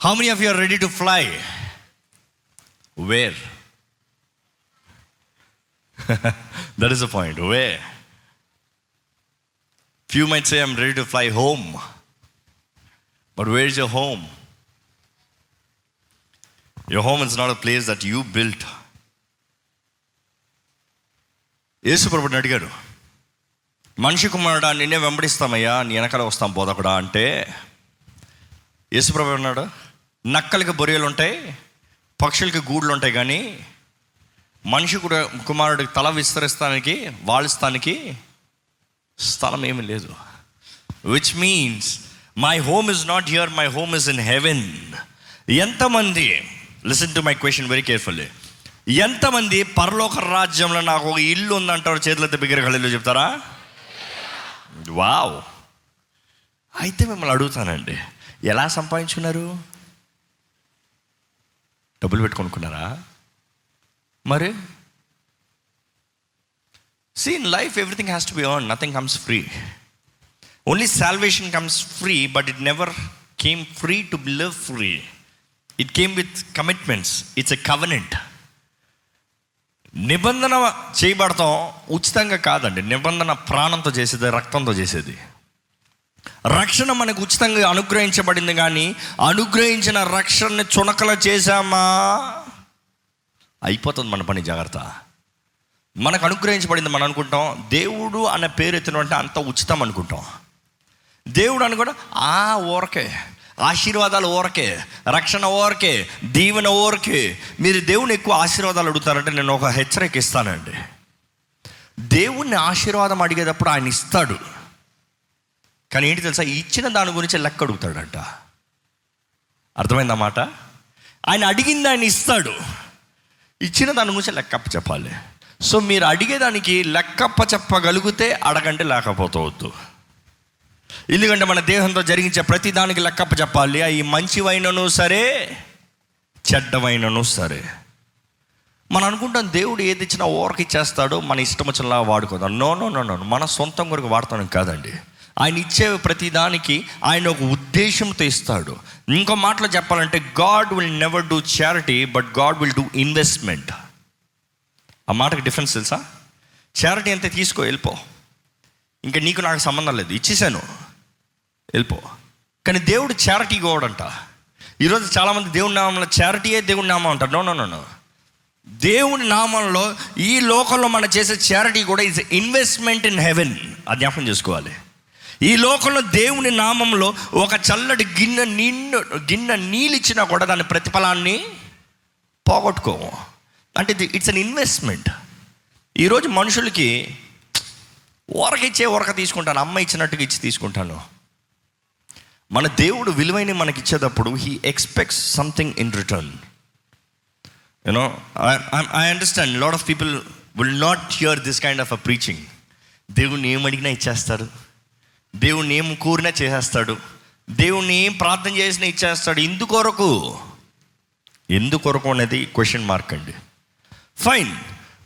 How many of you are ready to fly where that is a point way few might say I'm ready to fly home but where is your home Your home is not a place that you built. యేసుప్రభుని అడిగాడు మనిషి కుమారుడా నిన్నే వెంబడిస్తామయ్యా నీ వెనకాల వస్తాం బోధకుడా అంటే యేసుప్రభు అన్నాడు నక్కలకి బొరియలు ఉంటాయి పక్షులకి గూళ్ళు ఉంటాయి కానీ మనిషి కూడా కుమారుడికి తల విస్తరిస్తానికి వాళ్ళిస్తానికి స్థలం ఏమీ లేదు. Which means my home is not here my home is in heaven ఎంతమంది listen to my question very carefully ఎంతమంది పరలోక రాజ్యంలో నాకు ఒక ఇల్లు ఉందంటారు చేతులతో బిగ్గర చెప్తారా? వావ్ అయితే మిమ్మల్ని అడుగుతానండి ఎలా సంపాదించుకున్నారు? డబ్బులు పెట్టుకొనుకున్నారా మరి? See in life everything has to be on nothing comes free only salvation comes free but it never came free to live free it came with commitments it's a covenant నిబంధన చేయబడతాం ఉచితంగా కాదండి. నిబంధన ప్రాణంతో చేసేది రక్తంతో చేసేది. రక్షణ మనకు ఉచితంగా అనుగ్రహించబడింది కానీ అనుగ్రహించిన రక్షణని చునకల చేశామా? అయిపోతుంది మన పని జాగ్రత్త. మనకు అనుగ్రహించబడింది మనం అనుకుంటాం. దేవుడు అనే పేరు ఎత్తినంటే అంత ఉచితం అనుకుంటాం. దేవుడు అనుకుంటా ఆ ఊరకే. ఆశీర్వాదాలు ఓరకే రక్షణ ఓరకే దీవెన ఓరకే మీరు దేవుని ఎక్కువ ఆశీర్వాదాలు అడుగుతారంటే నేను ఒక హెచ్చరిక ఇస్తానండి. దేవుణ్ణి ఆశీర్వాదం అడిగేటప్పుడు ఆయన ఇస్తాడు. కానీ ఏంటి తెలుసా? ఇచ్చిన దాని గురించి లెక్క అడుగుతాడంట. అర్థమైందన్నమాట ఆయన అడిగింది ఆయన ఇస్తాడు. ఇచ్చిన దాని గురించి లెక్కప్ప చెప్పాలి. సో మీరు అడిగేదానికి లెక్కప్ప చెప్పగలిగితే అడగంటే లేకపోతవద్దు ఎందుకంటే మన దేహంతో జరిగించే ప్రతి దానికి లెక్కప్ప చెప్పాలి. అవి మంచివైనను సరే చెడ్డమైనను సరే. మనం అనుకుంటాం దేవుడు ఏది ఇచ్చినా ఓరకి ఇచ్చేస్తాడో మన ఇష్టం వచ్చినలా వాడుకుందాం. No no no no. మన సొంతం కొరకు వాడతాం కాదండి. ఆయన ఇచ్చే ప్రతి దానికి ఆయన ఒక ఉద్దేశంతో ఇస్తాడు. ఇంకో మాటలో చెప్పాలంటే God will never do charity but God will do investment ఆ మాటకి డిఫరెన్స్ తెలుసా? చారిటీ అంతే తీసుకో వెళ్ళిపో. ఇంకా నీకు నాకు సంబంధం లేదు ఇచ్చేసాను. వెళ్ళిపో. కానీ దేవుడు చారిటీ గోడంట ఈరోజు చాలామంది దేవుడి నామంలో చారిటీయే దేవుడి నామం అంటారు. నో నో నో దేవుని నామంలో ఈ లోకంలో మనం చేసే చారిటీ కూడా ఇస్ ఇన్వెస్ట్మెంట్ ఇన్ హెవెన్ అది జ్ఞాపకం చేసుకోవాలి. ఈ లోకంలో దేవుని నామంలో ఒక చల్లటి గిన్నె నిన్ను గిన్నె నీళ్ళిచ్చినా కూడా దాని ప్రతిఫలాన్ని పోగొట్టుకోము అంటే ఇది ఇట్స్ అన్ ఇన్వెస్ట్మెంట్ ఈరోజు మనుషులకి ఊరక ఇచ్చే ఊరక తీసుకుంటాను అమ్మ ఇచ్చినట్టుగా ఇచ్చి తీసుకుంటాను. మన దేవుడు విలువైన మనకి ఇచ్చేటప్పుడు he expects something in return you know I understand lot of people will not hear this kind of a preaching దేవుణ్ణి ఏమడిగినా అడిగినా ఇచ్చేస్తారు. దేవుణ్ణి ఏం కూరినా చేసేస్తాడు. దేవుణ్ణి ఏం ప్రార్థన చేసినా ఇచ్చేస్తాడు. ఇందుకొరకు ఎందుకొరకు అనేది క్వశ్చన్ మార్క్ అండి. Fine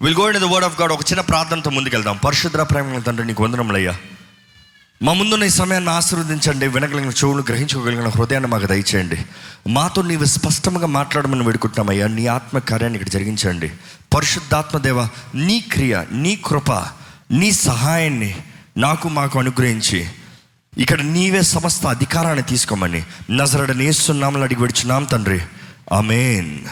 will go in the word of God ఒక చిన్న ప్రార్థనతో ముందుకెళ్దాం. పరిశుద్ర ప్రేమ తండ్రి నీకు వందనములయ్యా. మా ముందున్న ఈ సమయాన్ని ఆశీర్వదించండి. వినగలిగిన చెవులు గ్రహించుకోగలిగిన హృదయాన్ని మాకు దయచేయండి. మాతో నీవు స్పష్టంగా మాట్లాడమని వేడుకుంటున్నామయ్యా. నీ ఆత్మ కార్యాన్ని ఇక్కడ జరిగించండి. పరిశుద్ధాత్మదేవ నీ క్రియ నీ కృప నీ సహాయాన్ని నాకు మాకు అనుగ్రహించి. ఇక్కడ నీవే సమస్త అధికారాన్ని తీసుకోమని. నజరడ నేస్తున్నామని అడిగి విడుచున్నాం తండ్రి. Amen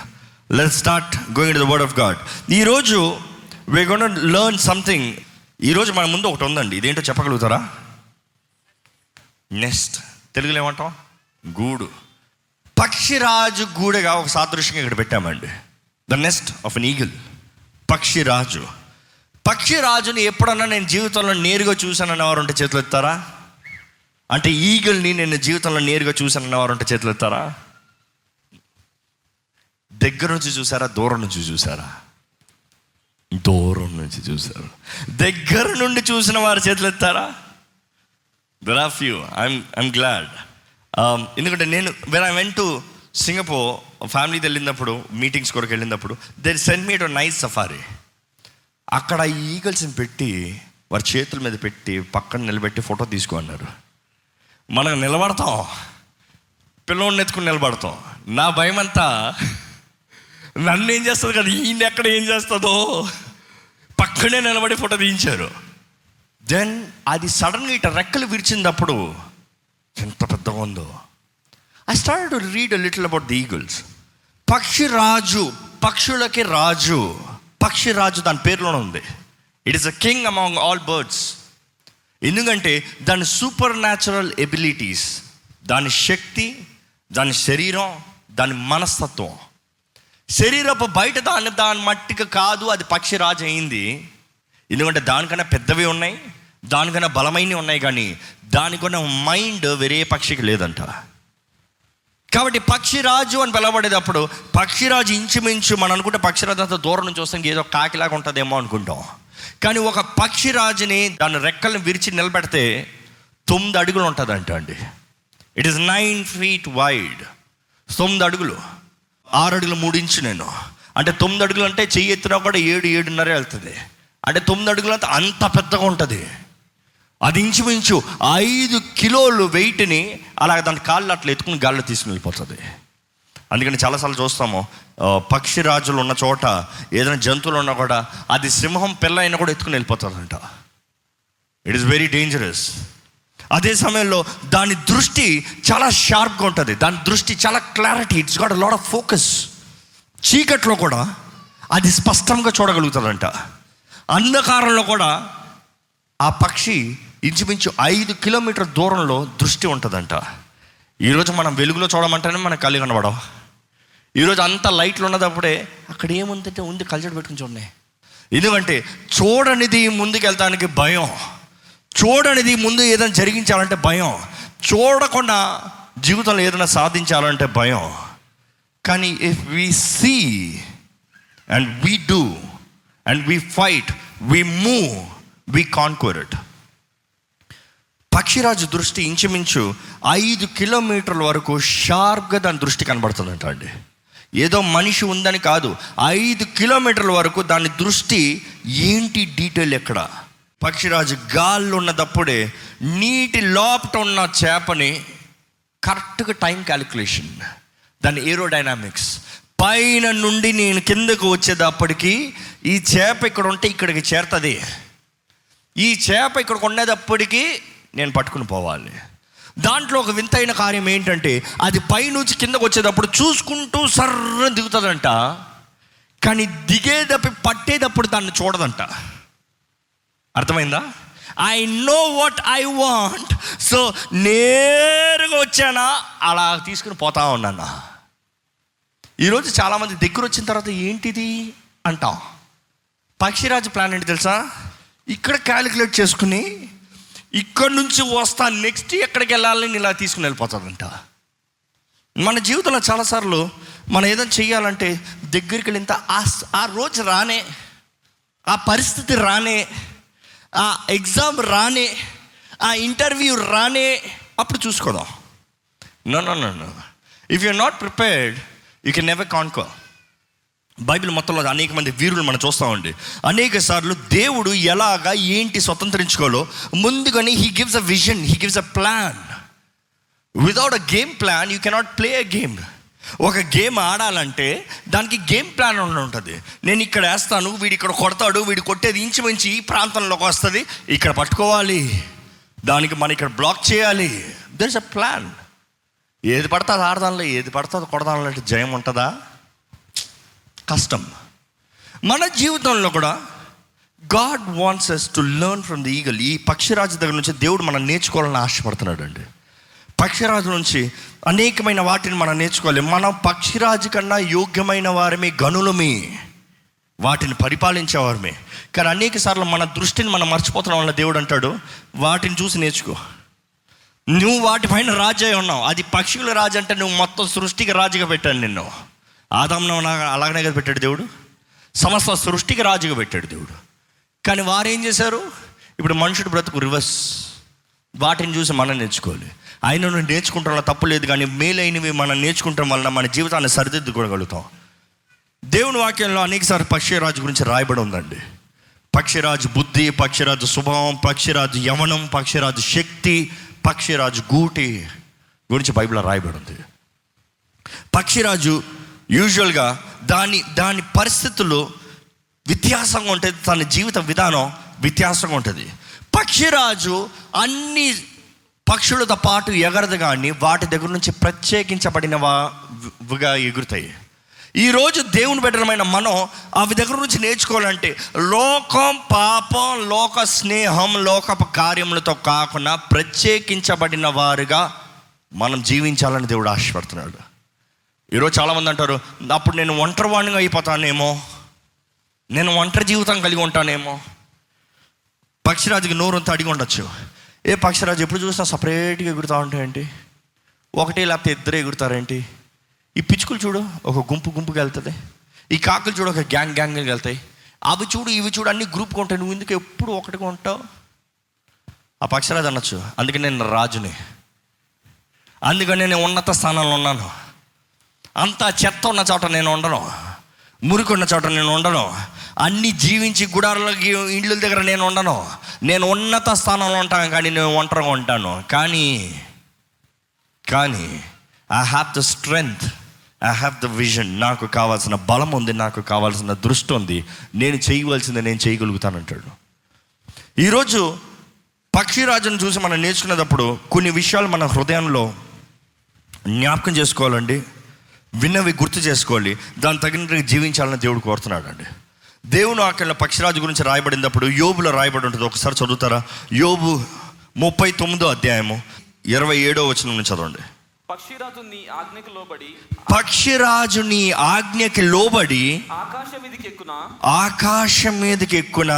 let start going to the word of God ఈరోజు వీ గోన్ లెర్న్ సంథింగ్ ఈరోజు మన ముందు ఒకటి ఉందండి. ఇదేంటో చెప్పగలుగుతారా? నెక్స్ట్ తెలుగులో ఏమంటాం? గూడు. పక్షిరాజు గూడెగా ఒక సాదృశ్యంగా ఇక్కడ పెట్టామండి. The nest of an eagle పక్షిరాజు. పక్షిరాజుని ఎప్పుడన్నా నేను జీవితంలో నేరుగా చూశానని వారు ఉంటే చేతులు ఎత్తారా అంటే ఈగిల్ని నేను జీవితంలో నేరుగా చూశానని వారు ఉంటే చేతులు ఎత్తారా దగ్గర నుంచి చూసారా దూరం నుంచి చూసారా దూరం నుంచి చూసారు దగ్గర నుండి చూసిన వారు చేతులు ఎత్తారా there of you I'm I'm glad ఎందుకంటే నేను when I went to Singapore ఫ్యామిలీతో వెళ్ళినప్పుడు మీటింగ్స్ కొరకు వెళ్ళినప్పుడు they send me to nice safari అక్కడ ఈగల్స్ని పెట్టి వారి చేతుల మీద పెట్టి పక్కన నిలబెట్టి ఫోటో తీసుకో అన్నారు మనం నిలబడతాం. పిల్లోడిని ఎత్తుకుని నిలబడతాం. నా భయం అంతా నన్ను ఏం చేస్తుంది కదా ఈయన ఎక్కడ ఏం చేస్తుందో? పక్కనే నిలబడి ఫోటో తీయించారు. దెన్ అది సడన్గా ఇట రెక్కలు విరిచినప్పుడు ఎంత పెద్దగా ఉందో. I start to read little about the eagles పక్షి రాజు పక్షులకి రాజు. పక్షి రాజు దాని పేరులోనే ఉంది. It is a king among all birds ఎందుకంటే దాని సూపర్ న్యాచురల్ ఎబిలిటీస్ దాని శక్తి దాని శరీరం దాని మనస్తత్వం. శరీరపు బయట దాని దాని మట్టికి కాదు అది పక్షి రాజు అయింది. ఎందుకంటే దానికన్నా పెద్దవి ఉన్నాయి దానికన్నా బలమైనవి ఉన్నాయి కానీ దానికన్నా మైండ్ వేరే పక్షికి లేదంట. కాబట్టి పక్షిరాజు అని పిలవబడేటప్పుడు పక్షిరాజు ఇంచుమించు మనం అనుకుంటే పక్షిరాజు అంత దూరం నుంచి వస్తాం ఏదో కాకిలాగా ఉంటుందేమో అనుకుంటాం. కానీ ఒక పక్షిరాజుని దాని రెక్కలను విరిచి నిలబెడితే తొమ్మిది అడుగులు ఉంటుందంట అండి. It is nine feet wide తొమ్మిది అడుగులు. ఆరు అడుగులు మూడు ఇంచు నేను. అంటే తొమ్మిది అడుగులు అంటే చెయ్యి ఎత్తినా కూడా ఏడు ఏడున్నర వెళ్తుంది. అంటే తొమ్మిది అడుగులు అంత పెద్దగా ఉంటుంది. అది ఇంచుమించు ఐదు కిలోలు వెయిట్ని అలాగ దాని కాళ్ళు అట్లా ఎత్తుకుని గాల్లో తీసుకుని వెళ్ళిపోతుంది. అందుకని చాలాసార్లు చూస్తాము పక్షి రాజులు ఉన్న చోట ఏదైనా జంతువులు ఉన్నా కూడా అది సింహం పిల్ల అయినా కూడా ఎత్తుకుని వెళ్ళిపోతుందంట ఇట్ ఈస్ వెరీ డేంజరస్ అదే సమయంలో దాని దృష్టి చాలా షార్ప్గా ఉంటుంది. దాని దృష్టి చాలా clarity it's got lot of focus చీకట్లో కూడా అది స్పష్టంగా చూడగలుగుతుందంట అంధకారంలో కూడా ఆ పక్షి ఇంచుమించు ఐదు కిలోమీటర్ దూరంలో దృష్టి ఉంటుందంట. ఈరోజు మనం వెలుగులో చూడమంటేనే మనకు కళ్ళు కనబడవు. ఈరోజు అంత లైట్లు ఉన్నదప్పుడే అక్కడ ఏముందంటే ఉంది కల్చర్ పెట్టుకుని చూడండి. ఎందుకంటే చూడనిది ముందుకెళ్తానికి భయం. చూడనిది ముందు ఏదైనా జరిగించాలంటే భయం. చూడకుండా జీవితంలో ఏదైనా సాధించాలంటే భయం. కానీ if we see and we do and we fight we move we conquer it పక్షిరాజు దృష్టి ఇంచుమించు ఐదు కిలోమీటర్ల వరకు షార్ప్గా దాని దృష్టి కనబడుతుందంట అండి. ఏదో మనిషి ఉందని కాదు ఐదు కిలోమీటర్ల వరకు దాని దృష్టి ఏంటి డీటెయిల్ ఎక్కడ? పక్షిరాజు గాల్లో ఉన్నదప్పుడే నీటి లోపట ఉన్న చేపని కరెక్ట్గా టైం క్యాలిక్యులేషన్ దాని ఏరోడైనామిక్స్. పైన నుండి నేను కిందకు వచ్చేటప్పటికి ఈ చేప ఇక్కడ ఉంటే ఇక్కడికి చేరుతుంది. ఈ చేప ఇక్కడికి ఉండేటప్పటికీ నేను పట్టుకుని పోవాలి. దాంట్లో ఒక వింతైన కార్యం ఏంటంటే అది పైనుంచి కిందకు వచ్చేటప్పుడు చూసుకుంటూ సర్ర దిగుతుందంట. కానీ దిగేటప్పుడు పట్టేటప్పుడు దాన్ని చూడదంట. అర్థమైందా? I know what I want so నేరుగా వచ్చానా? అలా తీసుకుని పోతా ఉన్నాను? ఈరోజు చాలామంది దగ్గర వచ్చిన తర్వాత ఏంటిది అంటాం. పక్షిరాజు ప్లాన్ ఏంటి తెలుసా? ఇక్కడ క్యాలిక్యులేట్ చేసుకుని ఇక్కడి నుంచి వస్తా నెక్స్ట్ ఎక్కడికి వెళ్ళాలని ఇలా తీసుకుని వెళ్ళిపోతుందంట మన జీవితంలో చాలాసార్లు మనం ఏదైనా చేయాలంటే దగ్గరికి వెళ్ళింత ఆ ఆ రోజు రానే ఆ పరిస్థితి రానే ఆ ఎగ్జామ్ రానే ఆ ఇంటర్వ్యూ రానే అప్పుడు చూసుకోదాం no no no no if you not prepared you can never conquer Bible మొత్తంలో అనేక మంది వీరులు మనం చూస్తామండి అనేక సార్లు దేవుడు ఎలాగా ఏంటి స్వతంత్రించుకోవాలో ముందుగానే he gives a vision he gives a plan without a game plan you cannot play a game ఒక గేమ్ ఆడాలంటే దానికి గేమ్ ప్లాన్ ఉంటుంది. నేను ఇక్కడ వేస్తాను వీడు ఇక్కడ కొడతాడు వీడు కొట్టేది ఇంచుమించి ఈ ప్రాంతంలోకి వస్తుంది. ఇక్కడ పట్టుకోవాలి. దానికి మనం ఇక్కడ బ్లాక్ చేయాలి. దర్ ఇస్ అ ప్లాన్ ఏది పడితే అది ఆడదానిలో ఏది పడితే కొడదానిలో అంటే జయం ఉంటుందా? కష్టం. మన జీవితంలో కూడా God wants us to learn from the eagle ఈ పక్షిరాజు దగ్గర నుంచి దేవుడు మనం నేర్చుకోవాలని ఆశపడుతున్నాడు అండి పక్షిరాజు నుంచి అనేకమైన వాటిని మనం నేర్చుకోవాలి. మనం పక్షిరాజు కన్నా యోగ్యమైన వారమే గనులమే. వాటిని పరిపాలించేవారమే. కానీ అనేక సార్లు మన దృష్టిని మనం మర్చిపోతున్నాం వల్ల దేవుడు అంటాడు వాటిని చూసి నేర్చుకో. నువ్వు వాటిపైన రాజు అయి ఉన్నావు. అది పక్షుల రాజు అంటే నువ్వు మొత్తం సృష్టికి రాజుగా పెట్టాను నిన్ను. ఆదాంను అలాగనే కదా పెట్టాడు దేవుడు? సమస్త సృష్టికి రాజుగా పెట్టాడు దేవుడు. కానీ వారు ఏం చేశారు? ఇప్పుడు మనుషుడు బ్రతుకు రివర్స్. వాటిని చూసి మనం నేర్చుకోవాలి. ఆయన నువ్వు నేర్చుకుంటాం వల్ల తప్పు లేదు కానీ మేలైనవి మనం నేర్చుకుంటాం వలన మన జీవితాన్ని సరిదిద్దుకోగలుగుతాం. దేవుని వాక్యంలో అనేకసారి పక్షిరాజు గురించి రాయబడి ఉందండి. పక్షిరాజు బుద్ధి పక్షిరాజు స్వభావం పక్షిరాజు యవనం పక్షిరాజు శక్తి పక్షిరాజు గూటి గురించి బైబిల్లో రాయబడి ఉంది. పక్షిరాజు యూజువల్గా దాని దాని పరిస్థితులు వ్యత్యాసంగా ఉంటుంది. తన జీవిత విధానం వ్యత్యాసంగా ఉంటుంది. పక్షిరాజు అన్ని పక్షులతో పాటు ఎగరదు కానీ వాటి దగ్గర నుంచి ప్రత్యేకించబడినవిగా ఎగురుతాయి. ఈరోజు దేవుని బిడ్డలమైన మనం అవి దగ్గర నుంచి నేర్చుకోవాలంటే లోకం పాపం లోక స్నేహం లోకపు కార్యములతో కాకుండా ప్రత్యేకించబడిన వారుగా మనం జీవించాలని దేవుడు ఆశపడుతున్నాడు. ఈరోజు చాలామంది అంటారు అప్పుడు నేను ఒంటరివాణిగా అయిపోతానేమో? నేను ఒంటరి జీవితం కలిగి ఉంటానేమో? పక్షిరాజుకి నోరంతా అడిగి ఉండొచ్చు. ఏ పక్షిరాజు ఎప్పుడు చూసినా సపరేట్గా ఎగురుతూ ఉంటాయండి ఒకటే లేకపోతే ఇద్దరు ఎగురుతారేంటి ఈ పిచ్చుకలు చూడు ఒక గుంపు గుంపుకి వెళ్తుంది. ఈ కాకులు చూడు ఒక గ్యాంగ్ గ్యాంగ్కి వెళ్తాయి. అవి చూడు ఇవి చూడు అన్ని గ్రూప్గా ఉంటాయి. నువ్వు ఎందుకు ఎప్పుడు ఒకటిగా ఉంటావు? ఆ పక్షిరాజు అనొచ్చు అందుకే నేను రాజుని. అందుకని నేను ఉన్నత స్థానంలో ఉన్నాను. అంతా చెత్త ఉన్న చోట నేను ఉండను. మురికి ఉన్న చోట నేను ఉండను. అన్ని జీవించి గుడారులకి ఇండ్ల దగ్గర నేను ఉండను. నేను ఉన్నత స్థానంలో ఉంటాను కానీ నేను ఒంటరిగా ఉంటాను. కానీ కానీ I have the strength I have the vision నాకు కావాల్సిన బలం ఉంది నాకు కావాల్సిన దృష్టి ఉంది. నేను చేయవలసింది నేను చేయగలుగుతానంటాడు. ఈరోజు పక్షిరాజును చూసి మనం నేర్చుకునేటప్పుడు కొన్ని విషయాలు మన హృదయంలో జ్ఞాపకం చేసుకోవాలండి. విన్నవి గుర్తు చేసుకోవాలి దాని తగినట్టుగా జీవించాలని దేవుడు కోరుతున్నాడు అండి దేవుని ఆకలిన పక్షిరాజు గురించి రాయబడినప్పుడు యోబులో రాయబడి ఉంటుంది. ఒకసారి చదువుతారా? యోబు ముప్పై తొమ్మిదో అధ్యాయము ఇరవై ఏడో వచనం నుంచి చదవండి. పక్షిరాజు నీ ఆజ్ఞకు లోబడి పక్షిరాజు నీ ఆజ్ఞకి లోబడి ఆకాశ మీదికి ఎక్కున? ఆకాశం మీదకి ఎక్కున?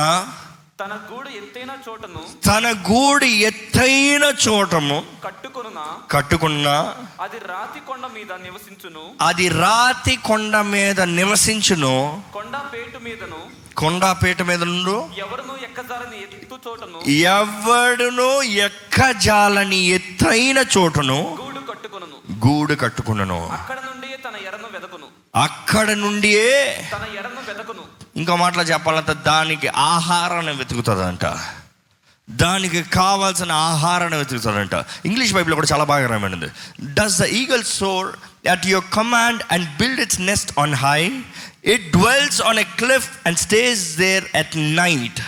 తన గూడు ఎత్తైన చోటను తన గూడు ఎత్తైన చోటము కట్టుకొనున? కట్టుకున్న అది రాతి కొండ మీద నివసించును. అది రాతి కొండ మీద నివసించును. కొండ పేటు మీదను కొండపేట మీద నుండు ఎవరును ఎక్కజాలని ఎత్తు చోటను ఎవడును ఎక్కజాలని ఎత్తైన చోటును గూడు కట్టుకొనును. గూడు కట్టుకున్నను. అక్కడ నుండి తన ఎరను వెదకును. అక్కడ నుండియే తన ఎరను వెదకును. ఇంకో మాటలో చెప్పాలంటే దానికి ఆహారాన్ని వెతుకుతుందంట. దానికి కావాల్సిన ఆహారాన్ని వెతుకుతుందంట. ఇంగ్లీష్ బైబిల్ కూడా చాలా బాగా రాయబడింది. Does the eagle soar at your command and build its nest on high it dwells on a cliff and stays there at night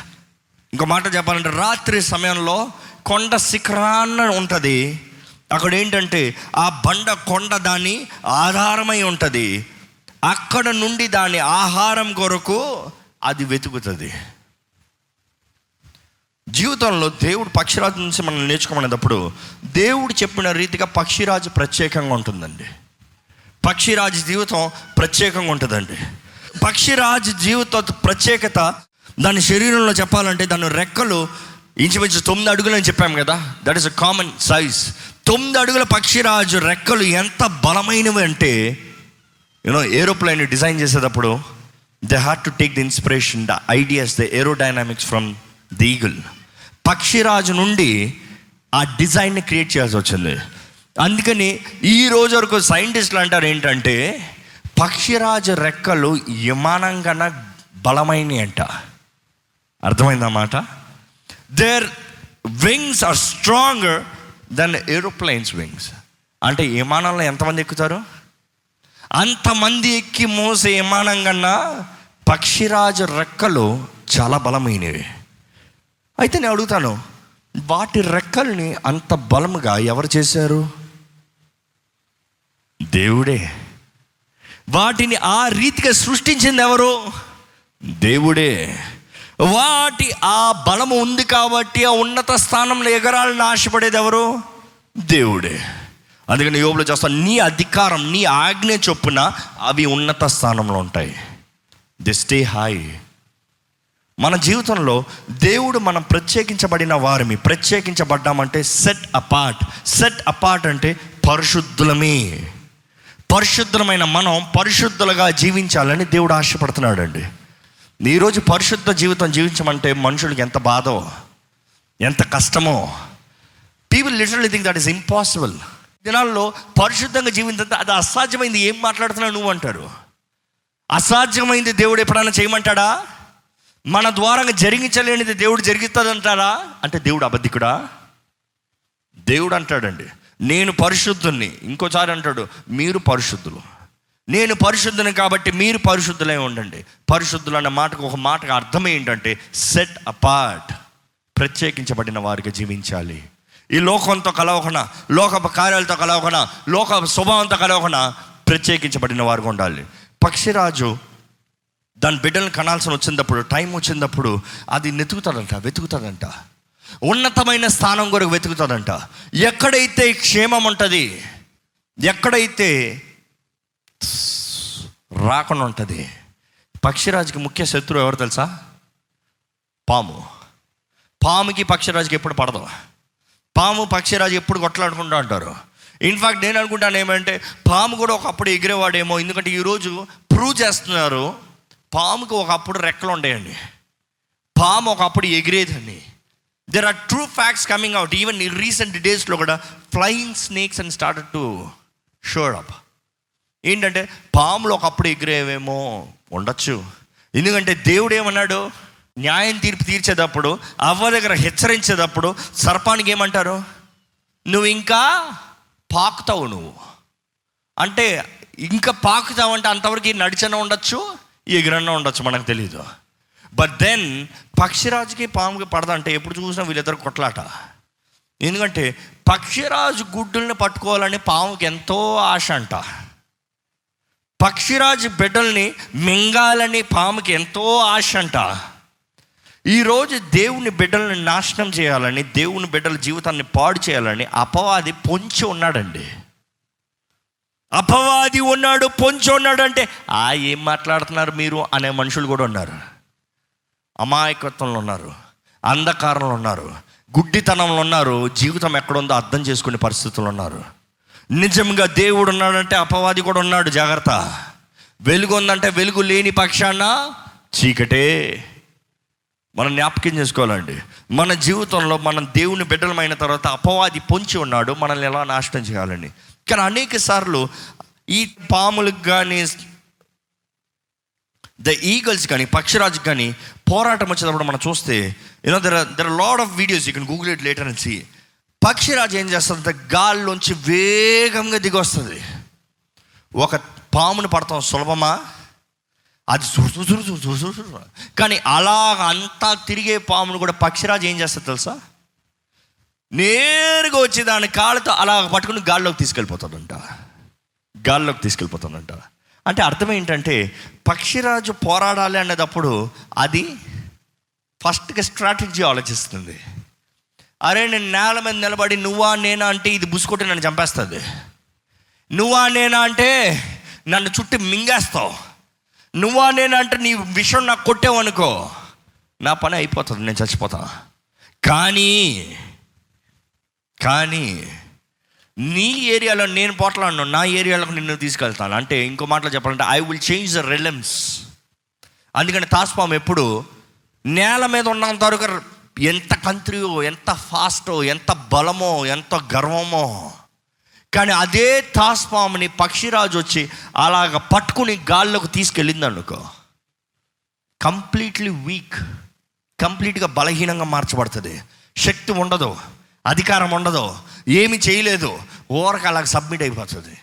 ఇంకో మాట చెప్పాలంటే రాత్రి సమయంలో కొండ శిఖరాన్న ఉంటుంది. అక్కడ ఏంటంటే ఆ బండ కొండ దాని ఆధారమై ఉంటుంది. అక్కడ నుండి దాని ఆహారం కొరకు అది వెతుకుతుంది. జీవితంలో దేవుడు పక్షిరాజు నుంచి మనం నేర్చుకోమనేటప్పుడు దేవుడు చెప్పిన రీతిగా పక్షిరాజు ప్రత్యేకంగా ఉంటుందండి. పక్షిరాజు జీవితం ప్రత్యేకంగా ఉంటుందండి. పక్షిరాజు జీవిత ప్రత్యేకత దాని శరీరంలో చెప్పాలంటే దాని రెక్కలు ఇంచుమించు తొమ్మిది అడుగులు అని చెప్పాము కదా that is a common size తొమ్మిది అడుగుల పక్షిరాజు రెక్కలు ఎంత బలమైనవి అంటే యూనో ఏరోప్లైన్ డిజైన్ చేసేటప్పుడు they had to take the inspiration the ideas the aerodynamics from the eagle పక్షిరాజు నుండి ఆ డిజైన్ని క్రియేట్ చేయాల్సి వచ్చింది. అందుకని ఈ రోజు వరకు సైంటిస్టులు అంటారు ఏంటంటే పక్షిరాజు రెక్కలు విమానం కన్నా బలమైనవి అంట. అర్థమైందా మాట? Their wings are stronger than aeroplanes wings అంటే విమానంలో ఎంతమంది ఎక్కుతారు? అంతమంది ఎక్కి మోసే విమానం కన్నా పక్షిరాజు రెక్కలు చాలా బలమైనవి. అయితే నేను అడుగుతాను వాటి రెక్కల్ని అంత బలముగా ఎవరు చేశారు? దేవుడే. వాటిని ఆ రీతిగా సృష్టించింది ఎవరు? దేవుడే. వాటి ఆ బలము ఉంది కాబట్టి ఆ ఉన్నత స్థానంలో ఎగరాలని ఆశపడేది ఎవరు? దేవుడే. అందుకని యోగులు చేస్తాను నీ అధికారం నీ ఆజ్ఞ చొప్పున అవి ఉన్నత స్థానంలో ఉంటాయి. ది స్టే హాయ్ మన జీవితంలో దేవుడు మనం ప్రత్యేకించబడిన వారిని ప్రత్యేకించబడ్డామంటే సెట్ అపార్ట్ సెట్ అపార్ట్ అంటే పరిశుద్ధులమే. పరిశుద్ధమైన మనం పరిశుద్ధులుగా జీవించాలని దేవుడు ఆశపడుతున్నాడు అండి ఈరోజు పరిశుద్ధ జీవితం జీవించమంటే మనుషులకి ఎంత బాధో ఎంత కష్టమో. People literally think that is impossible దినాల్లో పరిశుద్ధంగా జీవించంటే అది అసాధ్యమైంది. ఏం మాట్లాడుతున్నావు నువ్వు అంటారు? అసాధ్యమైంది దేవుడు ఎప్పుడైనా చేయమంటాడా? మన ద్వారంగా జరిగించలేనిది దేవుడు జరిగిస్తుందంటారా అంటే దేవుడు అబద్ధికుడా? దేవుడు అంటాడండి నేను పరిశుద్ధుని ఇంకోసారి అంటాడు మీరు పరిశుద్ధులు. నేను పరిశుద్ధుని కాబట్టి మీరు పరిశుద్ధులై ఉండండి. పరిశుద్ధులు అన్న మాటకు ఒక మాటకు అర్థం ఏంటంటే సెట్ అపార్ట్ ప్రత్యేకించబడిన వారికి జీవించాలి. ఈ లోకంతో కలవకుండా లోక కార్యాలతో కలవకుండా లోక స్వభావంతో కలవకుండా ప్రత్యేకించబడిన వారికి ఉండాలి. పక్షిరాజు దాని బిడ్డలను కనాల్సిన వచ్చినప్పుడు టైం వచ్చినప్పుడు అది నెతుకుతాడంట వెతుకుతాడంట. ఉన్నతమైన స్థానం కొరకు వెతుకుతాడంట. ఎక్కడైతే క్షేమం ఉంటుంది ఎక్కడైతే రాకుండా ఉంటుంది పక్షిరాజుకి ముఖ్య శత్రువు ఎవరు తెలుసా? పాము. పాముకి పక్షిరాజుకి ఎప్పుడు పడదు. పాము పక్షిరాజు ఎప్పుడు కొట్లాడుకుంటూ అంటారు. ఇన్ఫాక్ట్ నేను అనుకుంటాను ఏమంటే పాము కూడా ఒకప్పుడు ఎగిరేవాడేమో ఎందుకంటే ఈరోజు ప్రూవ్ చేస్తున్నారు పాముకి ఒకప్పుడు రెక్కలు ఉండేయండి. పాము ఒకప్పుడు ఎగిరేదండి. There are true facts coming out even ఈ రీసెంట్ డేస్లో కూడా flying snakes and started to show up ఏంటంటే పాములు ఒకప్పుడు ఎగిరేవేమో ఉండొచ్చు. ఎందుకంటే దేవుడు ఏమన్నాడు? న్యాయం తీర్పు తీర్చేటప్పుడు అవ్వ దగ్గర హెచ్చరించేటప్పుడు సర్పానికి ఏమంటారు? నువ్వు ఇంకా పాకుతావు నువ్వు. అంటే ఇంకా పాకుతావు అంటే అంతవరకు నడిచన ఉండొచ్చు ఎగిరన్న ఉండొచ్చు మనకు తెలియదు బట్ దెన్ పక్షిరాజుకి పాముకి పడదంటే ఎప్పుడు చూసినా వీళ్ళిద్దరు కొట్లాట. ఎందుకంటే పక్షిరాజు గుడ్డుల్ని పట్టుకోవాలని పాముకి ఎంతో ఆశ అంట. పక్షిరాజు బిడ్డల్ని మింగాలని పాముకి ఎంతో ఆశ అంట. ఈరోజు దేవుని బిడ్డల్ని నాశనం చేయాలని దేవుని బిడ్డల జీవితాన్ని పాడు చేయాలని అపవాది పొంచి ఉన్నాడండి. అపవాది ఉన్నాడు పొంచి ఉన్నాడు అంటే ఆ ఏం మాట్లాడుతున్నారు మీరు? అనే మనుషులు కూడా ఉన్నారు. అమాయకత్వంలో ఉన్నారు అంధకారంలో ఉన్నారు గుడ్డితనంలో ఉన్నారు జీవితం ఎక్కడుందో అర్థం చేసుకునే పరిస్థితులు ఉన్నారు. నిజంగా దేవుడు ఉన్నాడంటే అపవాది కూడా ఉన్నాడు జాగ్రత్త. వెలుగు ఉందంటే వెలుగు లేని పక్షాన చీకటే. మనం జ్ఞాపకం చేసుకోవాలండి. మన జీవితంలో మనం దేవుని బిడ్డలమైన తర్వాత అపవాది పొంచి ఉన్నాడు మనల్ని ఎలా నాశనం చేయాలని కానీ అనేక సార్లు ఈ పాములకు కానీ ద ఈగల్స్ కానీ పక్షిరాజు కానీ పోరాటం వచ్చేటప్పుడు మనం చూస్తే you know there there lot of videos ఇక్కడ గూగుల్ ఇట్ లేటర్ అని పక్షిరాజు ఏం చేస్తుంది గాల్లోంచి వేగంగా దిగి వస్తుంది ఒక పామును పడతాం సులభమా? అది సురు సురు కానీ అలా అంతా తిరిగే పామును కూడా పక్షిరాజు ఏం చేస్తుంది తెలుసా? నేరుగా వచ్చి దాని కాళ్ళతో అలా పట్టుకుని గాల్లోకి తీసుకెళ్ళిపోతుందంట గాల్లోకి తీసుకెళ్ళిపోతుందంట అంటే అర్థం ఏంటంటే పక్షిరాజు పోరాడాలి అనేటప్పుడు అది ఫస్ట్గా స్ట్రాటజీ ఆలోచిస్తుంది. అరే నేను నేల మీద నిలబడి నువ్వా నేనా అంటే ఇది బుసుకొట్టి నన్ను చంపేస్తుంది. నువ్వా నేనా అంటే నన్ను చుట్టి మింగేస్తావు. నువ్వా నేనంటే నీ విషయం నాకు కొట్టావనుకో నా పని అయిపోతుంది నేను చచ్చిపోతా. కానీ కానీ నీ ఏరియాలో నేను పోట్లాడను నా ఏరియాలోకి నిన్ను తీసుకెళ్తాను. అంటే ఇంకో మాటలో చెప్పాలంటే I will change the realms అందుకని తాస్పాం ఎప్పుడు నేల మీద ఉన్నంత వరకు ఎంత కంత్రియో ఎంత ఫాస్టో ఎంత బలమో ఎంత గర్వమో కానీ అదే తాస్పాముని పక్షిరాజు వచ్చి అలాగ పట్టుకుని గాల్లోకి తీసుకెళ్ళింది అనుకో కంప్లీట్లీ వీక్ కంప్లీట్గా బలహీనంగా మార్చబడుతుంది. శక్తి ఉండదు అధికారం ఉండదు ఏమి చేయలేదు ఓరకు అలాగ సబ్మిట్ అయిపోతుంది.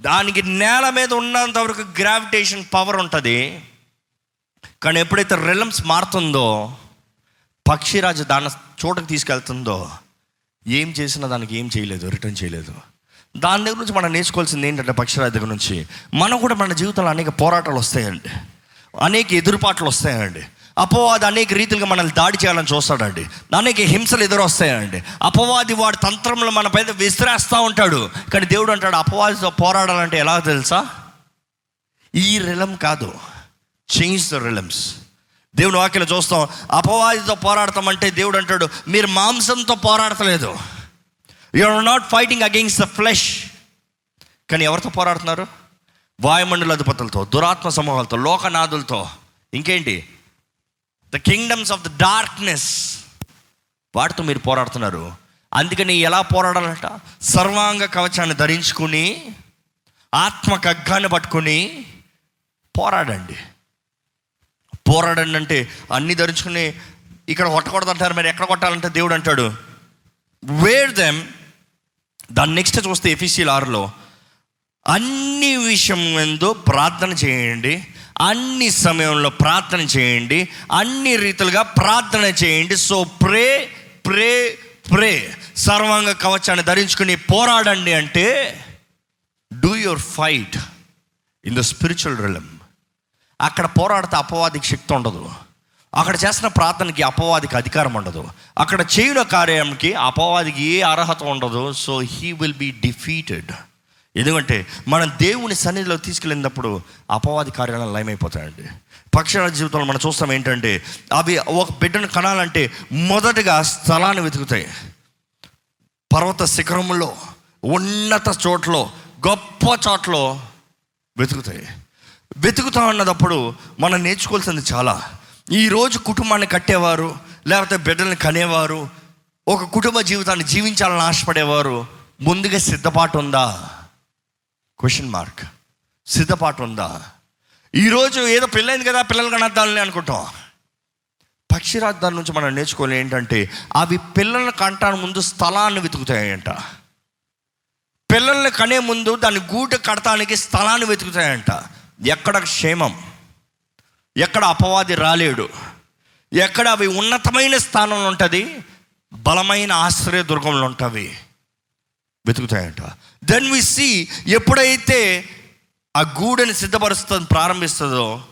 దానికి నేల మీద ఉన్నంత వరకు గ్రావిటేషన్ పవర్ ఉంటుంది. కానీ ఎప్పుడైతే రిలమ్స్ మారుతుందో పక్షిరాజు దాని చోటకి తీసుకెళ్తుందో ఏం చేసినా దానికి ఏం చేయలేదు రిటర్న్ చేయలేదు. దాని దగ్గర నుంచి మనం నేర్చుకోవాల్సింది ఏంటంటే పక్షిరాజు దగ్గర నుంచి మనం కూడా మన జీవితంలో అనేక పోరాటాలు వస్తాయండి. అనేక ఎదురుపాట్లు వస్తాయండి. అపవాది అనేక రీతిలుగా మనల్ని దాడి చేయాలని చూస్తాడండి. అనేక హింసలు ఎదురు వస్తాయండి అపవాది వాడి తంత్రంలో మన పైన విసిరేస్తూ ఉంటాడు. కానీ దేవుడు అంటాడు అపవాదితో పోరాడాలంటే ఎలా తెలుసా? ఈ రిలం కాదు. చేంజ్ ద రిలమ్స్ దేవుని వాక్యలో చూస్తాం అపవాదితో పోరాడతామంటే దేవుడు అంటాడు మీరు మాంసంతో పోరాడతలేదు. You are not fighting against the flesh కానీ ఎవరితో పోరాడుతున్నారు? వాయుమండల అధిపతులతో దురాత్మ సమూహాలతో లోకనాథులతో. ఇంకేంటి? The kingdoms of the darkness వాటితో మీరు పోరాడుతున్నారు. అందుకని ఎలా పోరాడాలంట? సర్వాంగ కవచాన్ని ధరించుకుని ఆత్మ కగ్గాన్ని పట్టుకుని పోరాడండి. పోరాడండి అంటే అన్ని ధరించుకుని ఇక్కడ కొట్టకూడదు అంటారు మరి ఎక్కడ కొట్టాలంటే దేవుడు అంటాడు. వేర్ దెమ్ దాని నెక్స్ట్ చూస్తే ఎఫీసీల్ ఆరులో. అన్ని విషయం ఎందు ప్రార్థన చేయండి అన్ని సమయంలో ప్రార్థన చేయండి అన్ని రీతులుగా ప్రార్థన చేయండి. సో ప్రే ప్రే ప్రే సర్వాంగ కవచాన్ని ధరించుకుని పోరాడండి అంటే do your fight in the spiritual realm అక్కడ పోరాడితే అపవాదికి శక్తి ఉండదు. అక్కడ చేసిన ప్రార్థనకి అపవాదికి అధికారం ఉండదు. అక్కడ చేయుల కార్యంకి అపవాదికి ఏ అర్హత ఉండదు. So he will be defeated ఎందుకంటే మనం దేవుని సన్నిధిలో తీసుకెళ్ళినప్పుడు అపవాది కార్యాలను లయమైపోతాయండి పక్షాల జీవితంలో మనం చూస్తాం ఏంటంటే అవి ఒక బిడ్డను కనాలంటే మొదటగా స్థలాన్ని వెతుకుతాయి. పర్వత శిఖరములో ఉన్నత చోట్ల గొప్ప చోట్ల వెతుకుతాయి. వెతుకుతా ఉన్నదప్పుడు మనం నేర్చుకోవాల్సింది చాలా. ఈరోజు కుటుంబాన్ని కట్టేవారు లేకపోతే బిడ్డల్ని కనేవారు ఒక కుటుంబ జీవితాన్ని జీవించాలని ఆశపడేవారు ముందుగా సిద్ధపాటు ఉందా? క్వశ్చన్ మార్క్ సిద్ధపాటు ఉందా? ఈరోజు ఏదో పెళ్ళైంది కదా పిల్లలు కనద్దాలని అనుకుంటాం. పక్షిరాజధాల నుంచి మనం నేర్చుకోవాలి ఏంటంటే అవి పిల్లల్ని కంటాను ముందు స్థలాన్ని వెతుకుతాయంట. పిల్లల్ని కనే ముందు దాని గూట కడటానికి స్థలాన్ని వెతుకుతాయంట. ఎక్కడ క్షేమం? ఎక్కడ అపవాది రాలేడు? ఎక్కడ అవి ఉన్నతమైన స్థానంలో ఉంటుంది? బలమైన ఆశ్రయ దుర్గంలో ఉంటవి. వెతుకుతాయంట. దెన్ వి సి ఎప్పుడైతే ఆ గూడెని సిద్ధపరుస్తుంది ప్రారంభిస్తుందో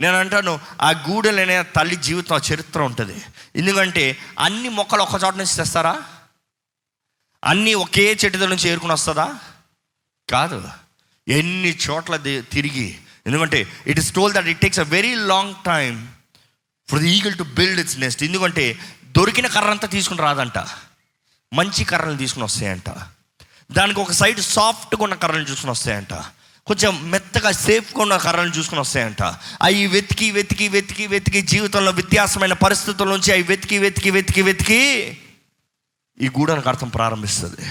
నేను అంటాను ఆ గూడెలనే తల్లి జీవితం ఆ చరిత్ర ఉంటుంది. ఎందుకంటే అన్ని మొక్కలు ఒక చోట నుంచి తెస్తారా? అన్నీ ఒకే చెట్టు నుంచి ఏరుకుని వస్తుందా? కాదు. ఎన్ని చోట్ల తిరిగి ఎందుకంటే it is told that it takes a very long time for the eagle to build its nest ఎందుకంటే దొరికిన కర్ర అంతా తీసుకుని రాదంట. మంచి కర్రలు తీసుకుని వస్తాయంట. దానికి ఒక సైడ్ సాఫ్ట్గా ఉన్న కర్రలు చూసుకుని వస్తాయంట. కొంచెం మెత్తగా సేఫ్గా ఉన్న కర్రలు చూసుకుని వస్తాయంట. అవి వెతికి వెతికి వెతికి వెతికి జీవితంలో వ్యత్యాసమైన పరిస్థితుల నుంచి అవి వెతికి వెతికి వెతికి వెతికి ఈ గూడానికి అర్థం ప్రారంభిస్తుంది.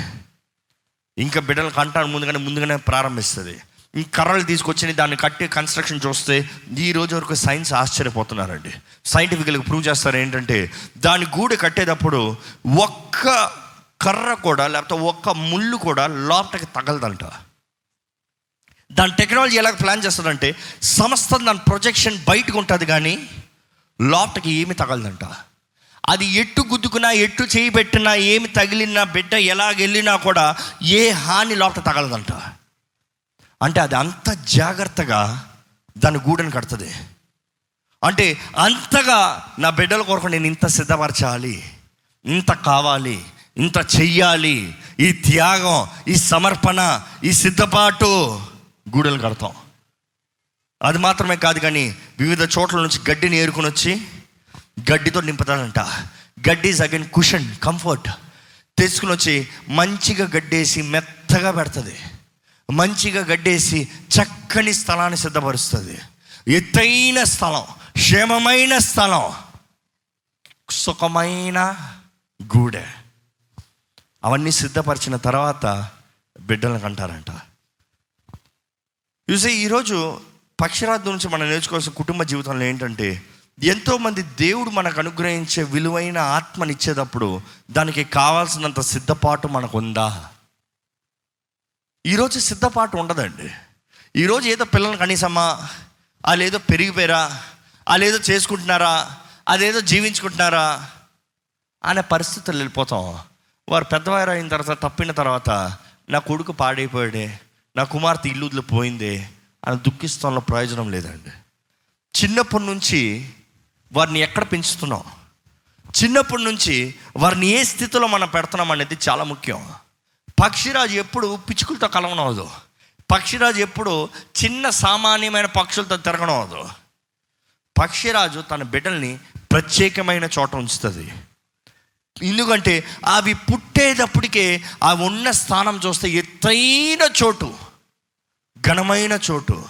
ఇంకా బిడ్డలు అంటాను ముందుగానే ముందుగానే ప్రారంభిస్తుంది. ఈ కర్రలు తీసుకొచ్చి దాన్ని కట్టి కన్స్ట్రక్షన్ చూస్తే ఈ రోజు వరకు సైన్స్ ఆశ్చర్యపోతున్నారండి. సైంటిఫికల్గా ప్రూవ్ చేస్తారు ఏంటంటే దాని గూడు కట్టేటప్పుడు ఒక్క కర్ర కూడా లేకపోతే ఒక్క ముళ్ళు కూడా లోపలికి తగలదంట. దాని టెక్నాలజీ ఎలా ప్లాన్ చేస్తుందంటే సమస్తం దాని ప్రొజెక్షన్ బయటకు ఉంటుంది కానీ లోపలికి ఏమి తగలదంట. అది ఎట్టు గుద్దుకున్నా ఎట్టు చేయి పెట్టినా ఏమి తగిలినా బిడ్డ ఎలాగెళ్ళినా కూడా ఏ హాని లోపల తగలదంట. అంటే అది అంత జాగ్రత్తగా దాని గూడెను కడుతుంది. అంటే అంతగా నా బిడ్డల కొరకు నేను ఇంత సిద్ధపరచాలి ఇంత కావాలి ఇంత చెయ్యాలి ఈ త్యాగం ఈ సమర్పణ ఈ సిద్ధపాటు గూడెలు కడతాం. అది మాత్రమే కాదు కానీ వివిధ చోట్ల నుంచి గడ్డిని ఏరుకుని వచ్చి గడ్డితో నింపుతాడంట. గడ్డి ఈజ్ అగైన్ కుషన్ కంఫర్ట్ తెచ్చుకుని వచ్చి మంచిగా గడ్డేసి మెత్తగా పెడుతుంది. మంచిగా గడ్డేసి చక్కని స్థలాన్ని సిద్ధపరుస్తుంది. ఎత్తైన స్థలం క్షేమమైన స్థలం సుఖమైన గూడె. అవన్నీ సిద్ధపరిచిన తర్వాత బిడ్డలకు అంటారంట చూసే ఈరోజు పక్షిరాజు నుంచి మనం నేర్చుకోవాల్సిన కుటుంబ జీవితంలో ఏంటంటే ఎంతోమంది దేవుడు మనకు అనుగ్రహించే విలువైన ఆత్మనిచ్చేటప్పుడు దానికి కావాల్సినంత సిద్ధపాటు మనకు ఉందా ఈరోజు సిద్ధపాటు ఉండదండి. ఈరోజు ఏదో పిల్లలు కనీసమ్మా వాళ్ళేదో పెరిగిపోయారా వాళ్ళేదో చేసుకుంటున్నారా అదేదో జీవించుకుంటున్నారా అనే పరిస్థితులు వెళ్ళిపోతాం. వారు పెద్దవారు అయిన తర్వాత తప్పిన తర్వాత నా కొడుకు పాడైపోయాడే నా కుమార్తె ఇల్లు పోయిందే అని దుఃఖిస్తంలో ప్రయోజనం లేదండి. చిన్నప్పటి నుంచి వారిని ఎక్కడ పెంచుతున్నాం? చిన్నప్పటి నుంచి వారిని ఏ స్థితిలో మనం పెడుతున్నాం అనేది చాలా ముఖ్యం. పక్షిరాజు ఎప్పుడు పిచ్చుకులతో కలవనవదు. పక్షిరాజు ఎప్పుడు చిన్న సామాన్యమైన పక్షులతో తిరగనవదు. పక్షిరాజు తన బిడ్డల్ని ప్రత్యేకమైన చోట ఉంచుతుంది. ఎందుకంటే అవి పుట్టేటప్పటికే అవి ఉన్న స్థానం చూస్తే ఎత్తైన చోటు ఘనమైన చోటు.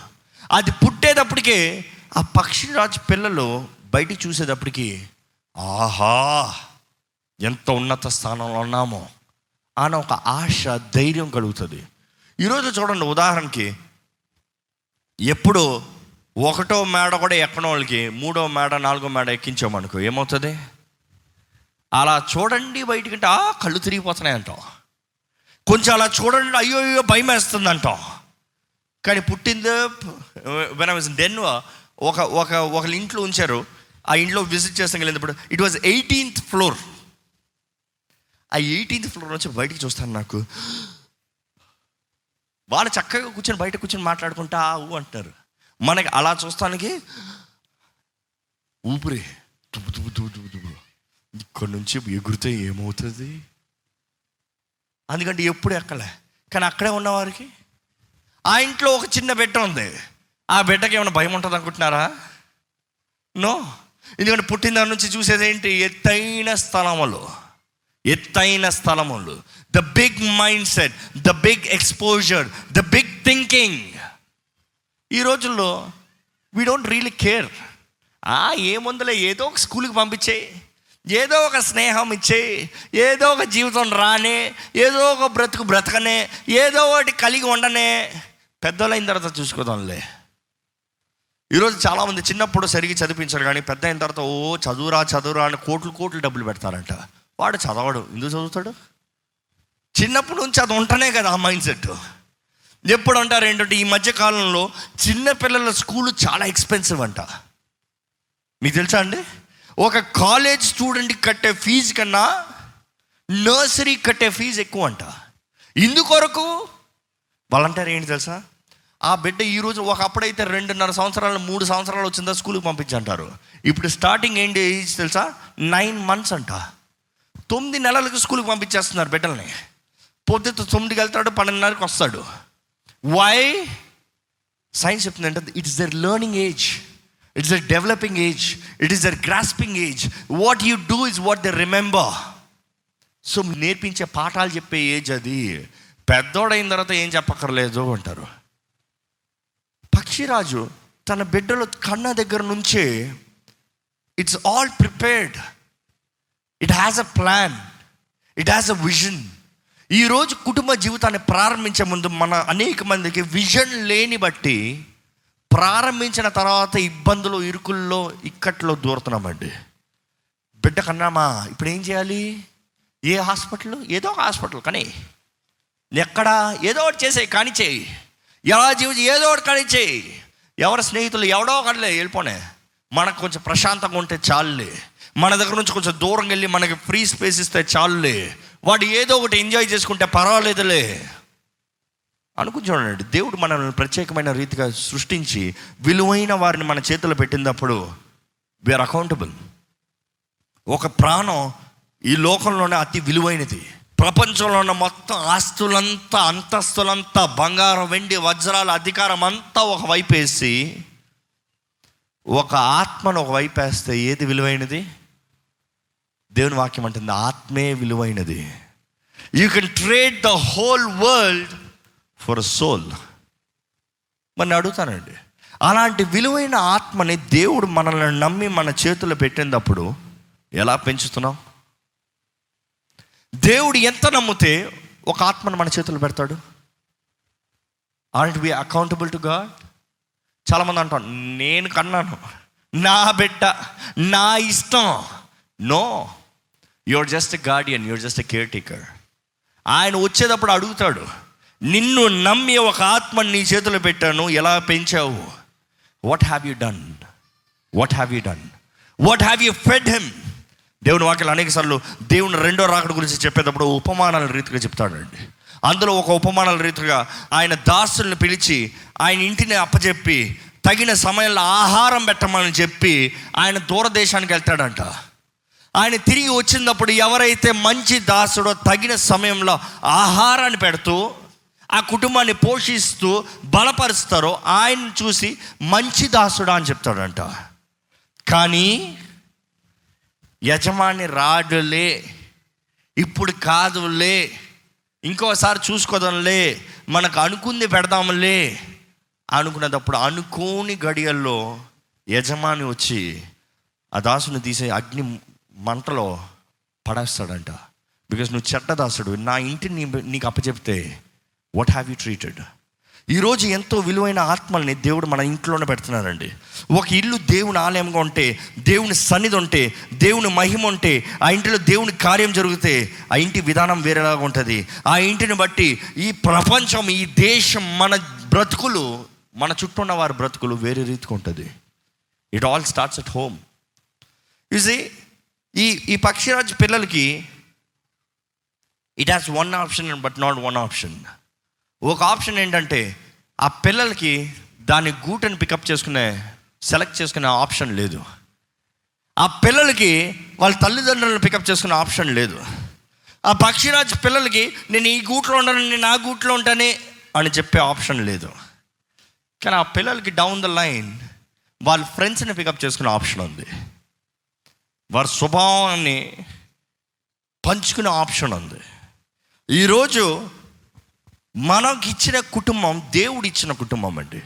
అది పుట్టేటప్పటికే ఆ పక్షిరాజు పిల్లలు బయటికి చూసేటప్పటికి ఆహా! ఎంత ఉన్నత స్థానంలో ఉన్నామో. అని ఒక ఆశ ధైర్యం కలుగుతుంది. ఈరోజు చూడండి ఉదాహరణకి ఎప్పుడు ఒకటో మేడ కూడా ఎక్కడం వాళ్ళకి మూడో మేడ నాలుగో మేడ ఎక్కించామనుకో ఏమవుతుంది? అలా చూడండి బయటకంటే ఆ కళ్ళు తిరిగిపోతున్నాయి అంటాం కొంచెం అలా చూడండి అయ్యో అయ్యో భయం వేస్తుంది అంటాం కానీ పుట్టింది వెన్ ఐ డెన్ ఒక ఒక ఒక ఇంట్లో ఉంచారు. ఆ ఇంట్లో విజిట్ చేస్తాం వెళ్ళినప్పుడు ఇట్ వాజ్ ఎయిటీన్త్ ఫ్లోర్ ఆ ఎయిటీన్త్ ఫ్లోర్ నుంచి బయటికి చూస్తాను నాకు. వాళ్ళు చక్కగా కూర్చొని బయట కూర్చొని మాట్లాడుకుంటా ఊ అంటున్నారు మనకి అలా చూస్తానికి ఊపిరి దుబ్బు దుబ్బు దుబ్బు దుబ్బు దుబ్బు. ఇక్కడ నుంచి ఎగురితే ఏమవుతుంది? అందుకంటే ఎప్పుడు ఎక్కలే. కానీ అక్కడే ఉన్నవారికి ఆ ఇంట్లో ఒక చిన్న బిడ్డ ఉంది. ఆ బిడ్డకి ఏమైనా భయం ఉంటుంది అనుకుంటున్నారా? నో. ఎందుకంటే పుట్టిన దాని నుంచి చూసేది ఏంటి? ఎత్తైన స్థలములు. ఎత్తైన స్థలములు. The big mindset the big exposure the big thinking ఈ రోజుల్లో వీ డోంట్ రియలీ కేర్ ఆ ఏముందులే ఏదో ఒక స్కూల్కి పంపించేయి ఏదో ఒక స్నేహం ఇచ్చేయి ఏదో ఒక జీవితం రానే ఏదో ఒక బ్రతుకు బ్రతకనే ఏదో ఒకటి కలిగి ఉండనే. పెద్దలైన తర్వాత చూసుకోదాంలే. ఈరోజు చాలామంది చిన్నప్పుడు సరిగి చదివించారు కానీ పెద్ద అయిన తర్వాత ఓ చదువురా చదువురా అని కోట్లు కోట్లు డబ్బులు పెడతారంట. వాడు చదవడు. ఎందుకు చదువుతాడు? చిన్నప్పటి నుంచి అది ఉంటనే కదా ఆ మైండ్ సెట్. ఎప్పుడు అంటారు ఏంటంటే ఈ మధ్య కాలంలో చిన్నపిల్లల స్కూల్ చాలా ఎక్స్పెన్సివ్ అంట. మీకు తెలుసా అండి? ఒక కాలేజ్ స్టూడెంట్కి కట్టే ఫీజు కన్నా నర్సరీ కట్టే ఫీజు ఎక్కువ అంట. ఇందుకొరకు వాళ్ళంటారు ఏంటి తెలుసా? ఆ బిడ్డ ఈరోజు ఒకప్పుడైతే రెండున్నర సంవత్సరాలు మూడు సంవత్సరాలు వచ్చిందా స్కూల్కి పంపించంటారు. ఇప్పుడు స్టార్టింగ్ ఏంటి ఏజ్ తెలుసా? నైన్ మంత్స్ అంట. తొమ్మిది నెలలకు స్కూల్కి పంపించేస్తున్నారు బిడ్డల్ని. పొద్దుతో తొమ్మిదికి వెళ్తాడు పన్నెండున్నరకు వస్తాడు. వై సైన్స్ చెప్తుందంటే it it's their learning age it's their developing age it is their grasping age what you do is what the remember so నేర్పించే పాఠాలు చెప్పే ఏజ్ అది. పెద్దోడైన తర్వాత ఏం చెప్పక్కర్లేదు అంటారు. పక్షిరాజు తన బిడ్డలు కన్న దగ్గర నుంచే it's all prepared it has a plan it has a vision ఈరోజు కుటుంబ జీవితాన్ని ప్రారంభించే ముందు మన అనేక మందికి విజన్ లేని బట్టి ప్రారంభించిన తర్వాత ఇబ్బందులు ఇరుకుల్లో ఇక్కట్లో దూరుతున్నామండి. బిడ్డ కన్నామా ఇప్పుడు ఏం చేయాలి? ఏ హాస్పిటల్? ఏదో ఒక హాస్పిటల్ కానీ. ఎక్కడ? ఏదో ఒకటి చేసేయి కానీ చేయి. ఎలా జీవితం ఏదో ఒకటి కానీ చేయి. ఎవరి స్నేహితులు ఎవడో ఒకటిలే వెళ్ళిపోనే. మనకు కొంచెం ప్రశాంతంగా ఉంటే చాలులే. మన దగ్గర నుంచి కొంచెం దూరం వెళ్ళి మనకి ఫ్రీ స్పేస్ ఇస్తే చాలులే. వాడు ఏదో ఒకటి ఎంజాయ్ చేసుకుంటే పర్వాలేదులే. అనుకుని చూడండి దేవుడు మనల్ని ప్రత్యేకమైన రీతిగా సృష్టించి విలువైన వారిని మన చేతిలో పెట్టినప్పుడు వీఆర్ అకౌంటబుల్ ఒక ప్రాణం ఈ లోకంలోనే అతి విలువైనది. ప్రపంచంలో ఉన్న మొత్తం ఆస్తులంతా అంతస్తులంతా బంగారం వెండి వజ్రాల అధికారం అంతా ఒక వైపు వేసి ఒక ఆత్మను ఒక వైపు వేస్తే ఏది విలువైనది? దేవుని వాక్యం అంటుంది ఆత్మే విలువైనది. You can trade the whole world for soul మరి అడుగుతానండి అలాంటి విలువైన ఆత్మని దేవుడు మనల్ని నమ్మి మన చేతుల్లో పెట్టినప్పుడు ఎలా పెంచుతున్నాం? దేవుడు ఎంత నమ్మితే ఒక ఆత్మను మన చేతులు పెడతాడు? Aren't be accountable to God చాలామంది అంటాం నేను కన్నాను నా బిడ్డ నా ఇష్టం. No your just guardian your just caretaker ఆయన వచ్చేటప్పుడు అడుగుతాడు నిన్ను నమ్మి ఒక ఆత్మని నీ చేతిలో పెట్టాను ఎలా పెంచావు? What have you done what have you done what have you fed him దేవుని వాక్యలు అనేక సార్లు దేవుని రెండో రాకడ గురించి చెప్పేటప్పుడు ఉపమానాల రీతిగా చెప్తాడండి. అందులో ఒక ఉపమానాల రీతిగా ఆయన దాసుల్ని పిలిచి ఆయన ఇంటిని అప్పచెప్పి తగిన సమయంలో ఆహారం పెట్టమని చెప్పి ఆయన దూరదేశానికి వెళ్తాడంట. ఆయన తిరిగి వచ్చినప్పుడు ఎవరైతే మంచి దాసుడో తగిన సమయంలో ఆహారాన్ని పెడుతూ ఆ కుటుంబాన్ని పోషిస్తూ బలపరుస్తారో ఆయన చూసి మంచి దాసుడా అని చెప్తాడంట. కానీ యజమాని రాడులే ఇప్పుడు కాదులే ఇంకోసారి చూసుకోదాంలే మనకు అనుకుంది పెడదాంలే అనుకున్నప్పుడు అనుకోని గడియల్లో యజమాని వచ్చి ఆ దాసుని తీసే అగ్ని మంటలో పడేస్తాడంట. బికాస్ నువ్వు చెడ్డదాసుడు నా ఇంటిని నీ- నీకు అప్పచెప్తే వాట్ హ్యావ్ యూ ట్రీటెడ్ ఈరోజు ఎంతో విలువైన ఆత్మల్ని దేవుడు మన ఇంట్లోనే పెడుతున్నారండి ఒక ఇల్లు దేవుని ఆలయంగా ఉంటే దేవుని సన్నిధి ఉంటే దేవుని మహిమ ఉంటే ఆ ఇంటిలో దేవుని కార్యం జరిగితే ఆ ఇంటి విధానం వేరేలాగా ఉంటుంది. ఆ ఇంటిని బట్టి ఈ ప్రపంచం ఈ దేశం మన బ్రతుకులు మన చుట్టూ ఉన్న వారి బ్రతుకులు వేరే రీతిగా ఉంటుంది. It all starts at home చూసి ఈ ఈ పక్షిరాజు పిల్లలకి it has one option but not one option ఒక ఆప్షన్ ఏంటంటే ఆ పిల్లలకి దాని గూటని పికప్ చేసుకునే సెలెక్ట్ చేసుకునే ఆప్షన్ లేదు. ఆ పిల్లలకి వాళ్ళ తల్లిదండ్రులను పికప్ చేసుకునే ఆప్షన్ లేదు. ఆ పక్షిరాజు పిల్లలకి నేను ఈ గూట్లో ఉంటాను నేను ఆ గూట్లో ఉంటానే అని చెప్పే ఆప్షన్ లేదు. కానీ ఆ పిల్లలకి డౌన్ ద లైన్ వాళ్ళ ఫ్రెండ్స్ని పికప్ చేసుకునే ఆప్షన్ ఉంది. వారి స్వభావాన్ని పంచుకునే ఆప్షన్ ఉంది. ఈరోజు మనకి ఇచ్చిన కుటుంబం దేవుడు ఇచ్చిన కుటుంబం అండి.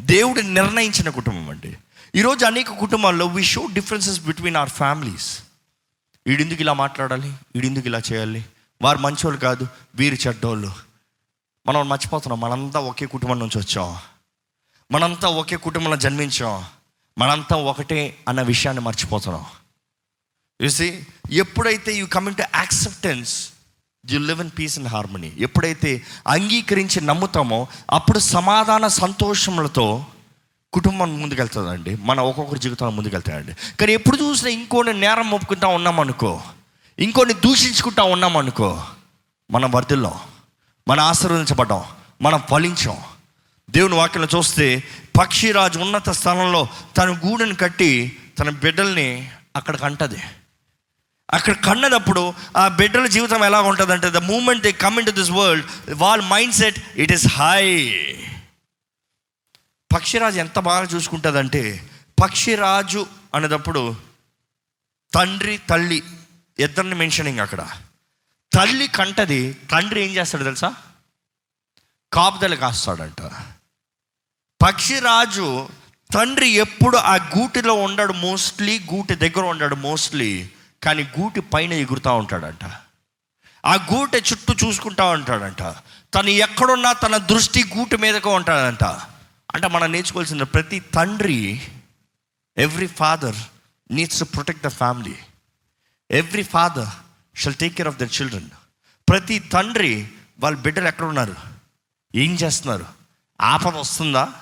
దేవుడు నిర్ణయించిన కుటుంబం అండి. ఈరోజు అనేక కుటుంబాల్లో we show differences between our families వీడిందుకు ఇలా మాట్లాడాలి? వీడిందుకు ఇలా చేయాలి? వారు మంచోళ్ళు కాదు వీరు చెడ్డోళ్ళు. మనం మర్చిపోతున్నాం మనంతా ఒకే కుటుంబం నుంచి వచ్చాం. మనంతా ఒకే కుటుంబంలో జన్మించాం. మనంతా ఒకటే అన్న విషయాన్ని మర్చిపోతున్నాం. చూసి ఎప్పుడైతే you coming to acceptance you live in peace and harmony ఎప్పుడైతే అంగీకరించి నమ్ముతామో అప్పుడు సమాధాన సంతోషములతో కుటుంబం ముందుకెళ్తుందండి. మన ఒక్కొక్కరి జీవితంలో ముందుకెళ్తాయండి. కానీ ఎప్పుడు చూసినా ఇంకోని నేరం మోపుకుంటా ఉన్నామనుకో ఇంకోని దూషించుకుంటా ఉన్నామనుకో మనం వర్ధిల్లం మన ఆశీర్వదించబడ్డాం మనం ఫలించాం. దేవుని వాక్యంలో చూస్తే పక్షిరాజు ఉన్నత స్థలంలో తన గూడెని కట్టి తన బిడ్డల్ని అక్కడ కంటది అక్కడ కన్నదప్పుడు ఆ బిడ్డల జీవితం ఎలా ఉంటుంది అంటే the moment they come into this world వాళ్ళ mindset it is high పక్షిరాజు ఎంత బాగా చూసుకుంటుందంటే పక్షిరాజు అనేటప్పుడు తండ్రి తల్లి ఇద్దరిని మెన్షనింగ్ అక్కడ. తల్లి కంటది తండ్రి ఏం చేస్తాడు తెలుసా? కాపుదల కాస్తాడంట. పక్షిరాజు తండ్రి ఎప్పుడు ఆ గూటిలో ఉండడు మోస్ట్లీ గూటి దగ్గర ఉండడు మోస్ట్లీ కానీ గూటి పైన ఎగురుతూ ఉంటాడంట. ఆ గూటె చుట్టూ చూసుకుంటా ఉంటాడంట. తను ఎక్కడున్నా తన దృష్టి గూటి మీదకు ఉంటాడంట. అంటే మనం నేర్చుకోవాల్సిన ప్రతి తండ్రి every father needs to protect the family. Every father shall take care of the children. ప్రతి తండ్రి వాళ్ళ బిడ్డలు ఎక్కడ ఉన్నారు ఏం చేస్తున్నారు? ఆపద వస్తుందా?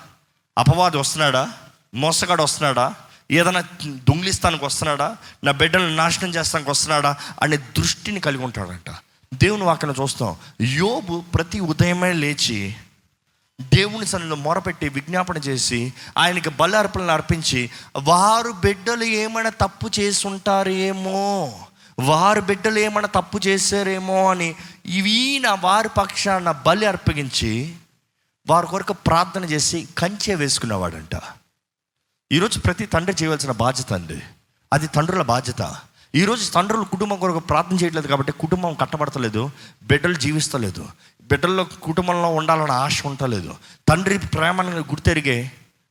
అపవాది వస్తున్నాడా? మోసగాడు వస్తున్నాడా? ఏదైనా దొంగిలిస్తానికి వస్తున్నాడా? నా బిడ్డలను నాశనం చేస్తానికి వస్తున్నాడా? అనే దృష్టిని కలిగి ఉంటాడంట. దేవుని వాక్యను చూస్తాం. యోబు ప్రతి ఉదయమే లేచి దేవుని సన్నిలో మొరపెట్టి విజ్ఞాపన చేసి ఆయనకి బలి అర్పణలు అర్పించి వారు బిడ్డలు ఏమైనా తప్పు చేసుంటారేమో? వారు బిడ్డలు ఏమైనా తప్పు చేశారేమో? అని ఇవి నా వారి పక్షాన బలి అర్పగించి వారి కొరకు ప్రార్థన చేసి కంచె వేసుకునేవాడంట. ఈరోజు ప్రతి తండ్రి చేయవలసిన బాధ్యత అండి. అది తండ్రుల బాధ్యత. ఈరోజు తండ్రులు కుటుంబం కొరకు ప్రార్థన చేయట్లేదు కాబట్టి కుటుంబం కట్టబడతలేదు బిడ్డలు జీవిస్తలేదు బిడ్డల్లో కుటుంబంలో ఉండాలన్న ఆశ ఉండలేదు తండ్రి ప్రేమను గుర్తెరిగే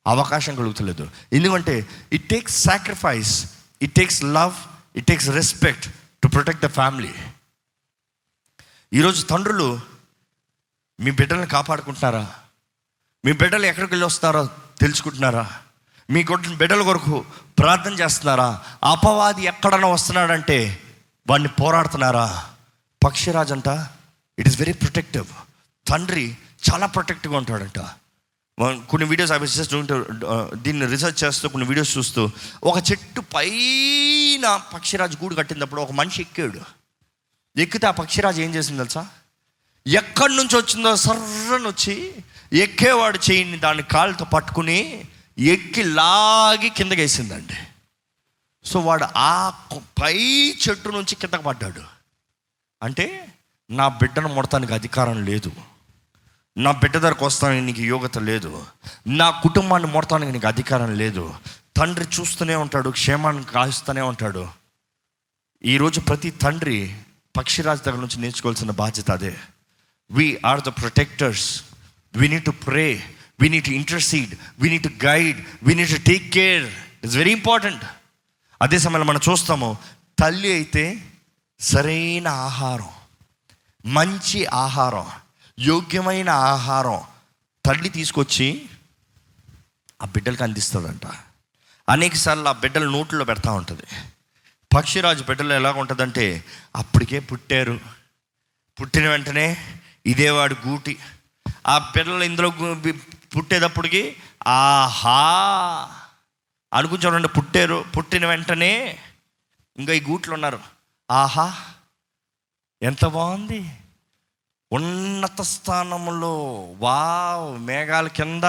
అవకాశం కలుగుతలేదు. ఎందుకంటే it takes sacrifice it takes love it takes respect to protect the family ఈరోజు తండ్రులు మీ బిడ్డల్ని కాపాడుకుంటున్నారా? మీ బిడ్డలు ఎక్కడికి వెళ్ళి వస్తారో తెలుసుకుంటున్నారా? మీ గొడ్డ బిడ్డల కొరకు ప్రార్థన చేస్తున్నారా? అపవాది ఎక్కడన్నా వస్తున్నాడంటే వాడిని పోరాడుతున్నారా? పక్షిరాజంట అంట ఇట్ ఈస్ వెరీ ప్రొటెక్టివ్ తండ్రి చాలా ప్రొటెక్టివ్గా ఉంటాడంట. కొన్ని వీడియోస్ అవి జస్ట్ దీన్ని రీసెర్చ్ చేస్తూ కొన్ని వీడియోస్ చూస్తూ ఒక చెట్టు పైన పక్షిరాజు గూడు కట్టినప్పుడు ఒక మనిషి ఎక్కాడు. ఎక్కితే ఆ పక్షిరాజు ఏం చేసింది తెలుసా? ఎక్కడి నుంచి వచ్చిందో సర్రని వచ్చి ఎక్కేవాడు చేయిని దాని కాళ్ళతో పట్టుకుని ఎక్కి లాగి కిందకి వేసిందండి సో వాడు ఆ పై చెట్టు నుంచి కిందకు పడ్డాడు. అంటే నా బిడ్డను ముడతానికి అధికారం లేదు. నా బిడ్డ దగ్గరకు వస్తానికి నీకు యోగ్యత లేదు. నా కుటుంబాన్ని ముడతానికి నీకు అధికారం లేదు. తండ్రి చూస్తూనే ఉంటాడు క్షేమాన్ని కాస్తూనే ఉంటాడు. ఈరోజు ప్రతి తండ్రి పక్షిరాజు దగ్గర నుంచి నేర్చుకోవాల్సిన బాధ్యత అదే. We are the protectors we need to pray we need intercede we need guide we need take care it's very important అదే సమయంలో మనం చూస్తాము తల్లి అయితే సరైన ఆహారం మంచి ఆహారం యోగ్యమైన ఆహారం తల్లి తీసుకొచ్చి ఆ బిడ్డలకు అందిస్తుందంట. అనేక సార్లు ఆ బిడ్డలు నోట్లో పెడతా ఉంటుంది. పక్షిరాజు బిడ్డలు ఎలా ఉంటుందంటే అప్పటికే పుట్టారు. పుట్టిన వెంటనే ఇదే వాడు గూటి. ఆ పిల్లలు ఇందులో పుట్టేటప్పటికి ఆహా! అనుకుని చూడండి పుట్టారు పుట్టిన వెంటనే ఇంకా ఈ గూట్లు ఉన్నారు. ఆహా! ఎంత బాగుంది. ఉన్నత స్థానంలో వావ్ మేఘాల కింద.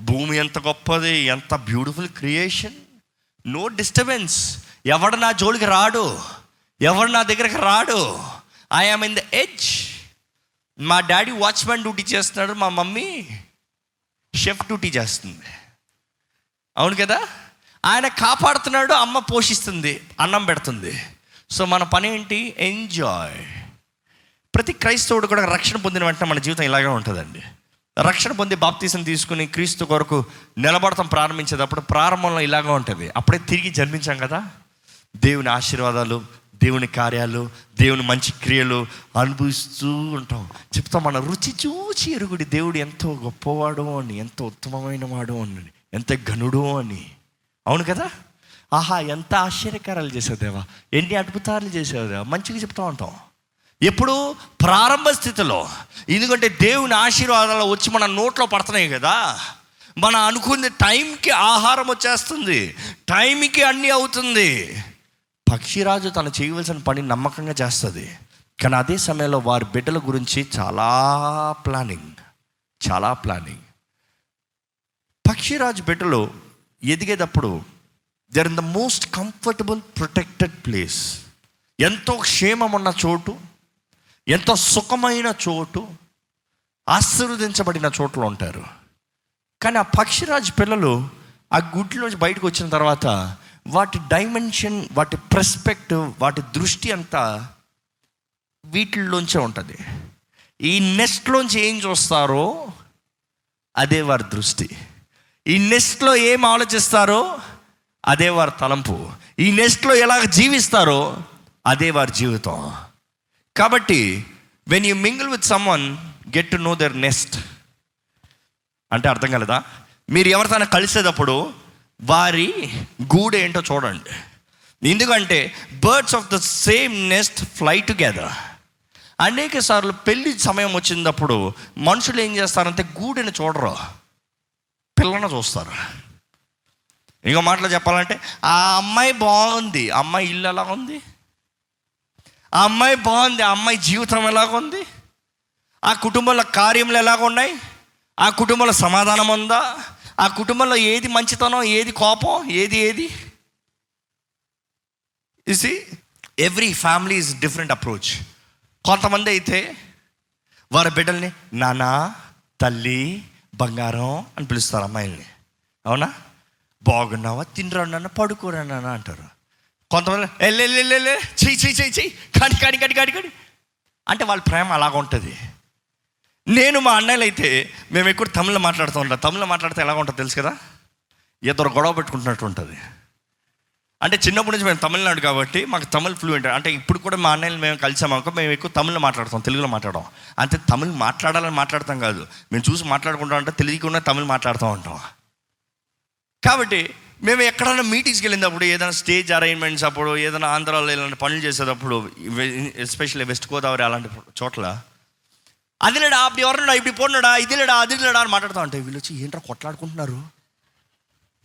భూమి ఎంత గొప్పది ఎంత బ్యూటిఫుల్ క్రియేషన్ నో డిస్టర్బెన్స్ ఎవడు నా జోలికి రాడు? ఎవడు నా దగ్గరికి రాడు? I am in the edge మా డాడీ వాచ్మెన్ డ్యూటీ చేస్తున్నాడు మా మమ్మీ షెఫ్ డ్యూటీ చేస్తుంది. అవును కదా? ఆయన కాపాడుతున్నాడు అమ్మ పోషిస్తుంది అన్నం పెడుతుంది. సో మన పని ఏంటి? ఎంజాయ్ ప్రతి క్రైస్తవుడు కూడా రక్షణ పొందిన వెంటనే మన జీవితం ఇలాగే ఉంటుందండి. రక్షణ పొంది బాప్తీసం తీసుకుని క్రీస్తు కొరకు నిలబడతాం ప్రారంభించేటప్పుడు ప్రారంభంలో ఇలాగే ఉంటుంది. అప్పుడే తిరిగి జన్మించాం కదా? దేవుని ఆశీర్వాదాలు దేవుని కార్యాలు దేవుని మంచి క్రియలు అనుభవిస్తూ ఉంటాం. చెప్తాం మన రుచి చూచి ఎరుగుడి దేవుడు ఎంతో గొప్పవాడు అని ఎంతో ఉత్తమమైన వాడు అని ఎంత ఘనుడు అని. అవును కదా? ఆహా ఎంత ఆశ్చర్యకారాలు చేసావు దేవా. ఎన్ని అద్భుతాలు చేసావు దేవా. మంచిగా చెప్తా ఉంటాం. ఎప్పుడు ప్రారంభ స్థితిలో ఎందుకంటే దేవుని ఆశీర్వాదాలు వచ్చి మన నోట్లో పడుతున్నాయి కదా. మన అనుకునే టైంకి ఆహారం వచ్చేస్తుంది. టైంకి అన్నీ అవుతుంది. పక్షిరాజు తను చేయవలసిన పని నమ్మకంగా చేస్తుంది. కానీ అదే సమయంలో వారి బిడ్డల గురించి చాలా ప్లానింగ్ చాలా ప్లానింగ్. పక్షిరాజు బిడ్డలు ఎదిగేటప్పుడు their in the most comfortable protected place ఎంతో క్షేమం ఉన్న చోటు ఎంతో సుఖమైన చోటు ఆశీర్వదించబడిన చోట్ల ఉంటారు. కానీ ఆ పక్షిరాజు పిల్లలు ఆ గుడ్లోంచి బయటకు వచ్చిన తర్వాత వాటి డైమెన్షన్ వాటి ప్రెస్పెక్టివ్ వాటి దృష్టి అంతా వీటిల్లోంచే ఉంటుంది. ఈ నెస్ట్లోంచి ఏం చూస్తారో అదే వారి దృష్టి. ఈ నెస్ట్లో ఏం ఆలోచిస్తారో అదే వారి తలంపు. ఈ నెస్ట్లో ఎలా జీవిస్తారో అదే వారి జీవితం. కాబట్టి when you mingle with someone get to know their nest అంటే అర్థం కలదా? మీరు ఎవరితోనే కలిసేటప్పుడు వారి గూడు ఏంటో చూడండి. ఎందుకంటే birds of the same nest fly together. అనేక సార్లు పెళ్ళి సమయం వచ్చినప్పుడు మనుషులు ఏం చేస్తారంటే గూడెని చూడరు. పిల్లని చూస్తారు. ఇంకో మాటలు చెప్పాలంటే ఆ అమ్మాయి బాగుంది. ఆ అమ్మాయి ఇల్లు ఎలా ఉంది? ఆ అమ్మాయి బాగుంది. ఆ అమ్మాయి జీవితం ఎలాగుంది ఆ కుటుంబంలో కార్యములు ఎలాగ ఉన్నాయి ఆ కుటుంబంలో సమాధానం ఉందా? ఆ కుటుంబంలో ఏది మంచితనం ఏది కోపం ఏది ఏది? ఇసి every family is different approach కొంతమంది అయితే వారి బిడ్డల్ని నానా తల్లి బంగారం అని పిలుస్తారు అమ్మాయిల్ని. అవునా? బాగున్నావా? తినరా నాన్న? పడుకోరా నాన్న? అంటారు. కొంతమంది ఎల్లెల్లెల్లె చెయ్యి చెయ్యి చెయ్యి చెయ్యి కాడి కాడి కాడి కాడి కాడి. అంటే వాళ్ళ ప్రేమ అలాగ ఉంటుంది నేను మా అన్నయ్యలు అయితే మేము ఎక్కువ తమిళ మాట్లాడుతూ ఉంటాం. తమిళ మాట్లాడితే ఎలా ఉంటుంది తెలుసు కదా? ఇద్దరు గొడవ పెట్టుకుంటున్నట్టు ఉంటుంది. అంటే చిన్నప్పటి నుంచి మేము తమిళనాడు కాబట్టి మాకు తమిళ్ ఫ్లూయెంట్ అంటే ఇప్పుడు కూడా మా అన్నయ్యలు మేము కలిసామనుకో మేము ఎక్కువ తమిళ్ళో మాట్లాడతాం తెలుగులో మాట్లాడడం. అంటే తమిళ్ మాట్లాడాలని మాట్లాడతాం కాదు. మేము చూసి మాట్లాడుకుంటాం అంటే తెలియకుండా తమిళ్ మాట్లాడుతూ ఉంటాం. కాబట్టి మేము ఎక్కడైనా మీటింగ్స్కి వెళ్ళినప్పుడు ఏదైనా స్టేజ్ అరేంజ్మెంట్స్ అప్పుడు ఏదైనా ఆంధ్రాలో ఇలాంటి పనులు చేసేటప్పుడు ఎస్పెషల్లీ వెస్ట్ గోదావరి అలాంటి చోట్ల అది లేడా అప్పుడు ఎవరన్నాడా ఇప్పుడు పోన్నాడా ఇది లేడా అది లేడా అని మాట్లాడుతూ ఉంటాయి వీళ్ళు వచ్చి ఏంట్రా కొట్లాడుకుంటున్నారు?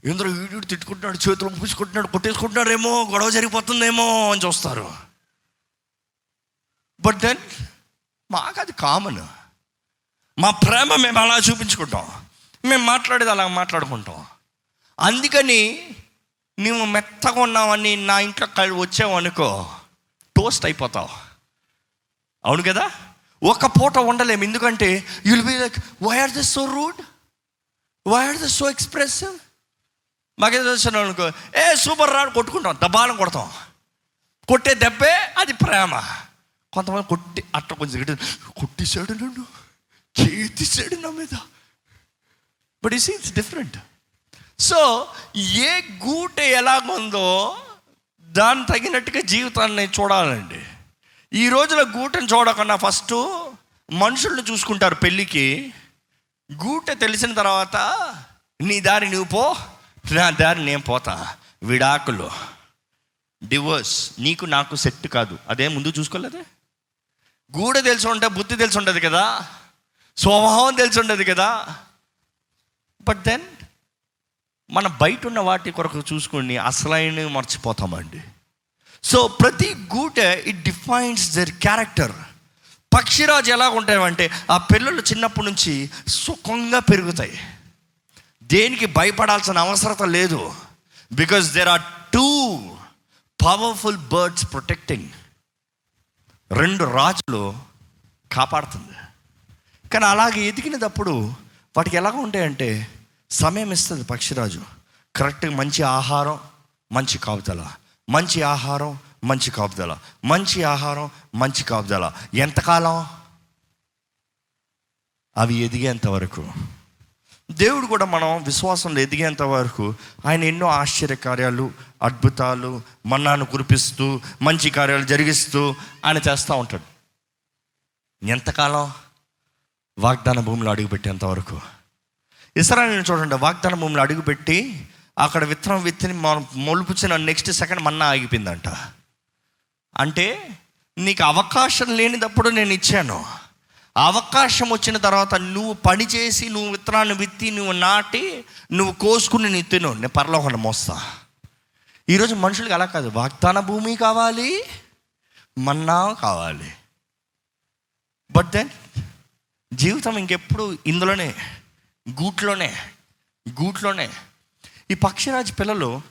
ఏంద్రో వీడు తిట్టుకుంటున్నాడు చేతులు పూసుకుంటున్నాడు కొట్టేసుకుంటున్నారేమో గొడవ జరిగిపోతుందేమో అని చూస్తారు. బట్ దెన్ మాకు అది కామన్ మా ప్రేమ మేము అలా చూపించుకుంటాం. మేము మాట్లాడేది అలా మాట్లాడుకుంటాం. అందుకని నువ్వు మెత్తగా ఉన్నావని నా ఇంట్లో కళ్ళు వచ్చావు అనుకో టోస్ట్ అయిపోతావు. అవును కదా? ఒక పూట ఉండలేము. ఎందుకంటే you'll be like why are this so rude why are this so expressive మాకేదో తెలిసిన అనుకో ఏ సూపర్ రాడ్ కొట్టుకుంటాం దబాలం కొడతాం. కొట్టే దెబ్బే అది ప్రేమ. కొంతమంది కొట్టి అట్ట కొంచెం గట్టి కొట్టేశాడు నన్ను చేతిసాడు నా మీద. బట్ ఈ ఇట్స్ డిఫరెంట్ సో ఏ గూట ఎలాగుందో దాని తగినట్టుగా జీవితాన్ని చూడాలండి. ఈ రోజుల గూటను చూడకుండా ఫస్ట్ మనుషుల్ని చూసుకుంటారు పెళ్ళికి. గూట తెలిసిన తర్వాత నీ దారి నువ్వు పో నా దారి నేను పోతా. విడాకులు. డివోర్స్. నీకు నాకు సెట్ కాదు. అదే ముందు చూసుకోలేదే? గూడ తెలిసి ఉంటే బుద్ధి తెలిసి ఉండదు కదా? స్వభావం తెలిసి ఉండదు కదా? బట్ దెన్ మన బయట ఉన్న వాటి కొరకు చూసుకొని అసలైన మర్చిపోతామండి. సో ప్రతి గూట ఇట్ డిఫైన్స్ దర్ క్యారెక్టర్ పక్షిరాజు ఎలా ఉంటాయంటే ఆ పిల్లలు చిన్నప్పటి నుంచి సుఖంగా పెరుగుతాయి. దేనికి భయపడాల్సిన అవసరత లేదు. Because there are two powerful birds protecting రెండు రాజులు కాపాడుతుంది. కానీ అలాగే ఎదిగినప్పుడు వాటికి ఎలా ఉంటాయంటే సమయం ఇస్తుంది పక్షిరాజు. కరెక్ట్గా మంచి ఆహారం మంచి కావుతల మంచి ఆహారం మంచి కాపుదల. మంచి ఆహారం మంచి కాపుదల. ఎంతకాలం? అవి ఎదిగేంత వరకు. దేవుడు కూడా మనం విశ్వాసంలో ఎదిగేంత వరకు ఆయన ఎన్నో ఆశ్చర్య కార్యాలు అద్భుతాలు మన్నాను కురిపిస్తూ మంచి కార్యాలు జరిగిస్తూ ఆయన చేస్తూ ఉంటాడు. ఎంతకాలం? వాగ్దాన భూమిలో అడుగుపెట్టేంత వరకు. ఇస్రాయల్ని చూడండి వాగ్దాన భూమిలో అడుగుపెట్టి అక్కడ విత్తనం విత్తిని మనం మొలుపుచ్చిన నెక్స్ట్ సెకండ్ మన్నా ఆగిపోయిందంట. అంటే నీకు అవకాశం లేనిదప్పుడు నేను ఇచ్చాను. అవకాశం వచ్చిన తర్వాత నువ్వు పని చేసి నువ్వు విత్తనాన్ని విత్తి నువ్వు నాటి నువ్వు కోసుకుని నీ తిను నేను పరలోకాన్ని మోస్తా. ఈరోజు మనుషులకి అలా కాదు. వాగ్దాన భూమి కావాలి మన్నా కావాలి. బట్ దెన్ జీవితం ఇంకెప్పుడు ఇందులోనే గూట్లోనే గూట్లోనే ఈ పక్షిరాజు పిల్లలు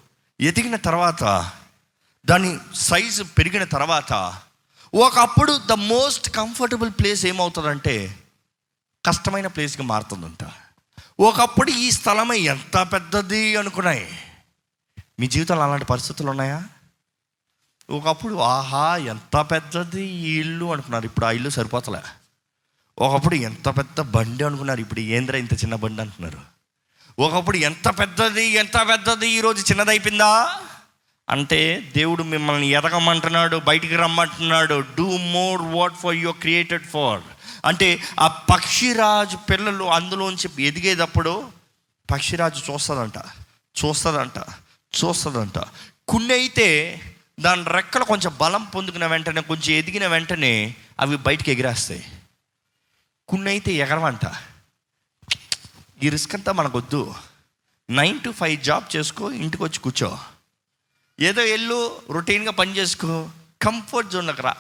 ఎదిగిన తర్వాత దాని సైజు పెరిగిన తర్వాత ఒకప్పుడు ద మోస్ట్ కంఫర్టబుల్ ప్లేస్ ఏమవుతుందంటే కష్టమైన ప్లేస్కి మారుతుందంట. ఒకప్పుడు ఈ స్థలమే ఎంత పెద్దది అనుకున్నాయి. మీ జీవితంలో అలాంటి పరిస్థితులు ఉన్నాయా? ఒకప్పుడు ఆహా ఎంత పెద్దది ఈ ఇల్లు అనుకున్నారు. ఇప్పుడు ఆ ఇల్లు సరిపోతలే. ఒకప్పుడు ఎంత పెద్ద బండి అనుకున్నారు. ఇప్పుడు ఏంద్ర ఇంత చిన్న బండి అంటున్నారు. ఒకప్పుడు ఎంత పెద్దది ఎంత పెద్దది ఈరోజు చిన్నదైపోయిందా? అంటే దేవుడు మిమ్మల్ని ఎదగమంటున్నాడు బయటికి రమ్మంటున్నాడు do more what for your created for అంటే ఆ పక్షిరాజు పిల్లలు అందులోంచి ఎదిగేటప్పుడు పక్షిరాజు చూస్తుందంట చూస్తుందంట చూస్తుందంట. కొన్ని అయితే దాని రెక్కలు కొంచెం బలం పొందుకున్న వెంటనే కొంచెం ఎదిగిన వెంటనే అవి బయటికి ఎగిరేస్తాయి. కొన్ని అయితే ఎగరవంట. ఈ రిస్క్ అంతా మనకొద్దు. నైన్ టు ఫైవ్ జాబ్ చేసుకో ఇంటికి వచ్చి కూర్చో. ఏదో ఎల్లు రొటీన్గా పని చేసుకో కంఫర్ట్ జోన్లోకి రా.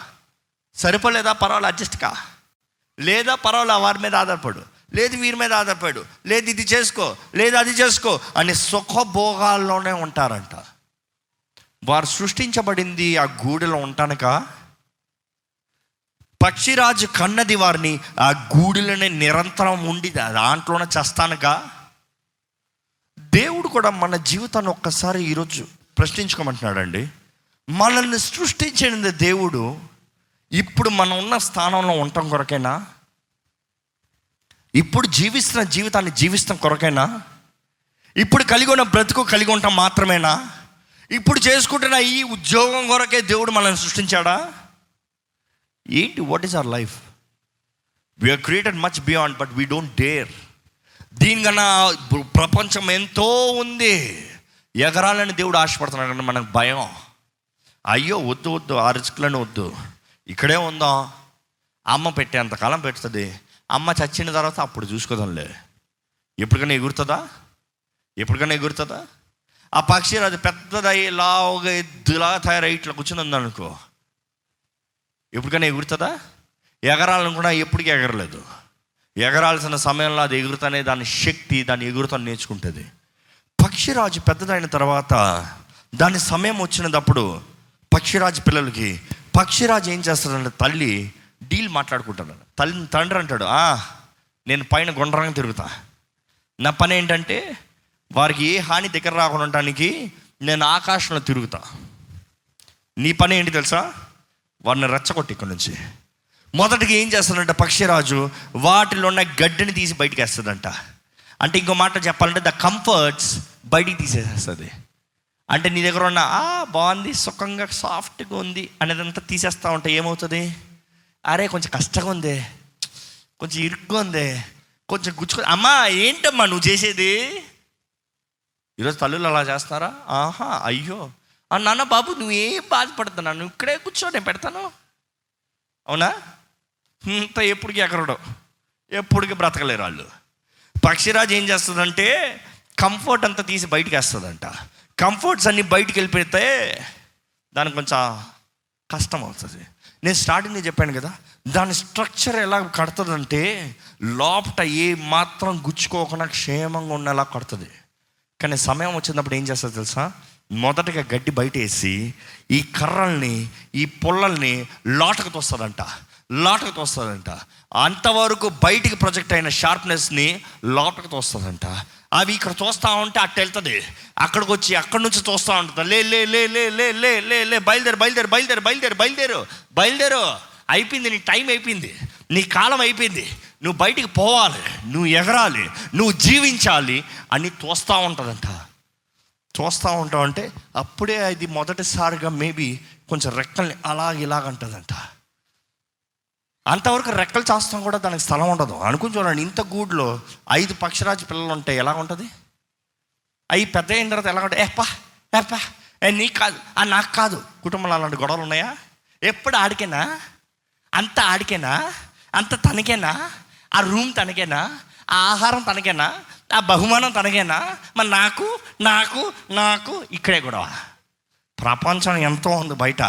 సరిపోలేదా పర్వాలేదు అడ్జస్ట్ కా. లేదా పర్వాలేదు వారి మీద ఆధారపడు. లేదు వీరి మీద ఆధారపడు. లేదు ఇది చేసుకో. లేదు అది చేసుకో. అని సుఖభోగాల్లోనే ఉంటారంట. వారు సృష్టించబడింది ఆ గూడెలో ఉంటానక? పక్షిరాజు కన్నది వారిని ఆ గూడులోనే నిరంతరం ఉండి దాంట్లోనే చేస్తానుగా. దేవుడు కూడా మన జీవితాన్ని ఒక్కసారి ఈరోజు ప్రశ్నించుకోమంటున్నాడండి. మనల్ని సృష్టించిన దేవుడు ఇప్పుడు మనం ఉన్న స్థానంలో ఉండటం కొరకేనా? ఇప్పుడు జీవిస్తున్న జీవితాన్ని జీవిస్తాం కొరకేనా? ఇప్పుడు కలిగి ఉన్న బ్రతుకు కలిగి ఉండటం మాత్రమేనా? ఇప్పుడు చేసుకుంటున్న ఈ ఉద్యోగం కొరకే దేవుడు మనల్ని సృష్టించాడా? ఏంటి? What is our life we're created much beyond but we don't dare దీనికన్నా ప్రపంచం ఎంతో ఉంది. ఎగరాలని దేవుడు ఆశపడుతున్నాడు కానీ మనకు భయం. అయ్యో వద్దు వద్దు ఆ రిస్క్లను వద్దు. ఇక్కడే ఉందాం. అమ్మ పెట్టేంతకాలం పెడుతుంది. అమ్మ చచ్చిన తర్వాత అప్పుడు చూసుకోదాంలే. ఎప్పటికైనా ఎగురుతుందా? ఎప్పటికైనా ఎగురుతుందా? ఆ పక్షి అది పెద్దదయ్యి లావుగా ఎద్దులా తయారై ఇట్లా కూర్చుని ఉందనుకో. ఎప్పటికైనా ఎగురుతుందా? ఎగరాలను కూడా ఎప్పటికీ ఎగరలేదు. ఎగరాల్సిన సమయంలో అది ఎగురుతానే దాని శక్తి దాని ఎగురుతాను నేర్చుకుంటుంది. పక్షిరాజు పెద్దదైన తర్వాత దాని సమయం వచ్చినప్పుడు పక్షిరాజు పిల్లలకి పక్షిరాజు ఏం చేస్తాడంటే తల్లి డీల్ మాట్లాడుకుంటాడు. తల్లి తండ్రి అంటాడు "ఆ, నేను పైన గుండ్రంగా తిరుగుతా. నా పని ఏంటంటే వారికి ఏ హాని దగ్గర రాకుండా ఉండటానికి నేను ఆకాశంలో తిరుగుతా. నీ పని ఏంటి తెలుసా? వాడిని రెచ్చగొట్టి ఇక్కడి నుంచి. మొదటిగా ఏం చేస్తాడంట పక్షిరాజు? వాటిలో ఉన్న గడ్డిని తీసి బయటికి వేస్తుందంట అంటే ఇంకో మాట చెప్పాలంటే ద కంఫర్ట్స్ బయటికి తీసేసేస్తుంది. అంటే నీ దగ్గర ఉన్న ఆ బాగుంది సుఖంగా సాఫ్ట్గా ఉంది అనేదంతా తీసేస్తా ఉంటే ఏమవుతుంది? అరే కొంచెం కష్టంగా ఉంది. కొంచెం ఇరుగ్గా ఉంది. కొంచెం గుచ్చుకో అమ్మా ఏంటమ్మా నువ్వు చేసేది? ఈరోజు తల్లులు అలా చేస్తున్నారా? ఆహా అయ్యో. నాన్న బాబు నువ్వేం బాధపడుతున్నా నువ్వు ఇక్కడే కూర్చో నేను పెడతాను. అవునా? ఇంత ఎప్పటికీ ఎక్కడో ఎప్పటికీ బ్రతకలేరు వాళ్ళు. పక్షిరాజు ఏం చేస్తుందంటే కంఫర్ట్ అంతా తీసి బయటికి వేస్తుందంట. కంఫర్ట్స్ అన్నీ బయటికి వెళ్ళిపోతే దానికి కొంచెం కష్టం అవుతుంది. నేను స్టార్టింగ్ చెప్పాను కదా దాని స్ట్రక్చర్ ఎలా కడుతుందంటే లోపట ఏ మాత్రం గుచ్చుకోకుండా క్షేమంగా ఉండేలా కడుతుంది. కానీ సమయం వచ్చినప్పుడు ఏం చేస్తుంది తెలుసా? మొదటగా గడ్డి బయటేసి ఈ కర్రల్ని ఈ పుల్లల్ని లోటకు తోస్తుందంట లోటకు తోస్తుందంట అంతవరకు బయటికి ప్రొజెక్ట్ అయిన షార్ప్నెస్ని లోటకు తోస్తుందంట అవి ఇక్కడ తోస్తూ ఉంటే అట్ట వెళ్తుంది. అక్కడికి వచ్చి అక్కడి నుంచి తోస్తూ ఉంటుంది. లే లే లే లే లే లే లే లే బయలుదేరు బయలుదేరు బయలుదేరు బయలుదేరు బయలుదేరు బయలుదేరు. అయిపోయింది నీ టైం అయిపోయింది. నీ కాలం అయిపోయింది. నువ్వు బయటికి పోవాలి. నువ్వు ఎగరాలి. నువ్వు జీవించాలి అని తోస్తూ ఉంటుందంట. చూస్తూ ఉంటాం అంటే అప్పుడే అది మొదటిసారిగా మేబీ కొంచెం రెక్కల్ని అలా ఇలాగంటుందంట. అంతవరకు రెక్కలు చేస్తాం కూడా దానికి స్థలం ఉండదు. అనుకుని చూడండి ఇంత గూడ్లో ఐదు పక్షరాజు పిల్లలు ఉంటాయి ఎలా ఉంటుంది? అవి పెద్ద అయిన తర్వాత ఎలా ఉంటాయి ఏపా ఏపా ఏ నీకు కాదు ఆ నాకు కాదు. కుటుంబంలో అలాంటి గొడవలు ఉన్నాయా? ఎప్పుడు ఆడికేనా? అంత ఆడికేనా? అంత తనకేనా? ఆ రూమ్ తనకేనా? ఆ ఆహారం తనకేనా? ఆ బహుమానం తనకేనా? మరి నాకు నాకు నాకు ఇక్కడే గొడవ. ప్రపంచం ఎంతో ఉంది బయట.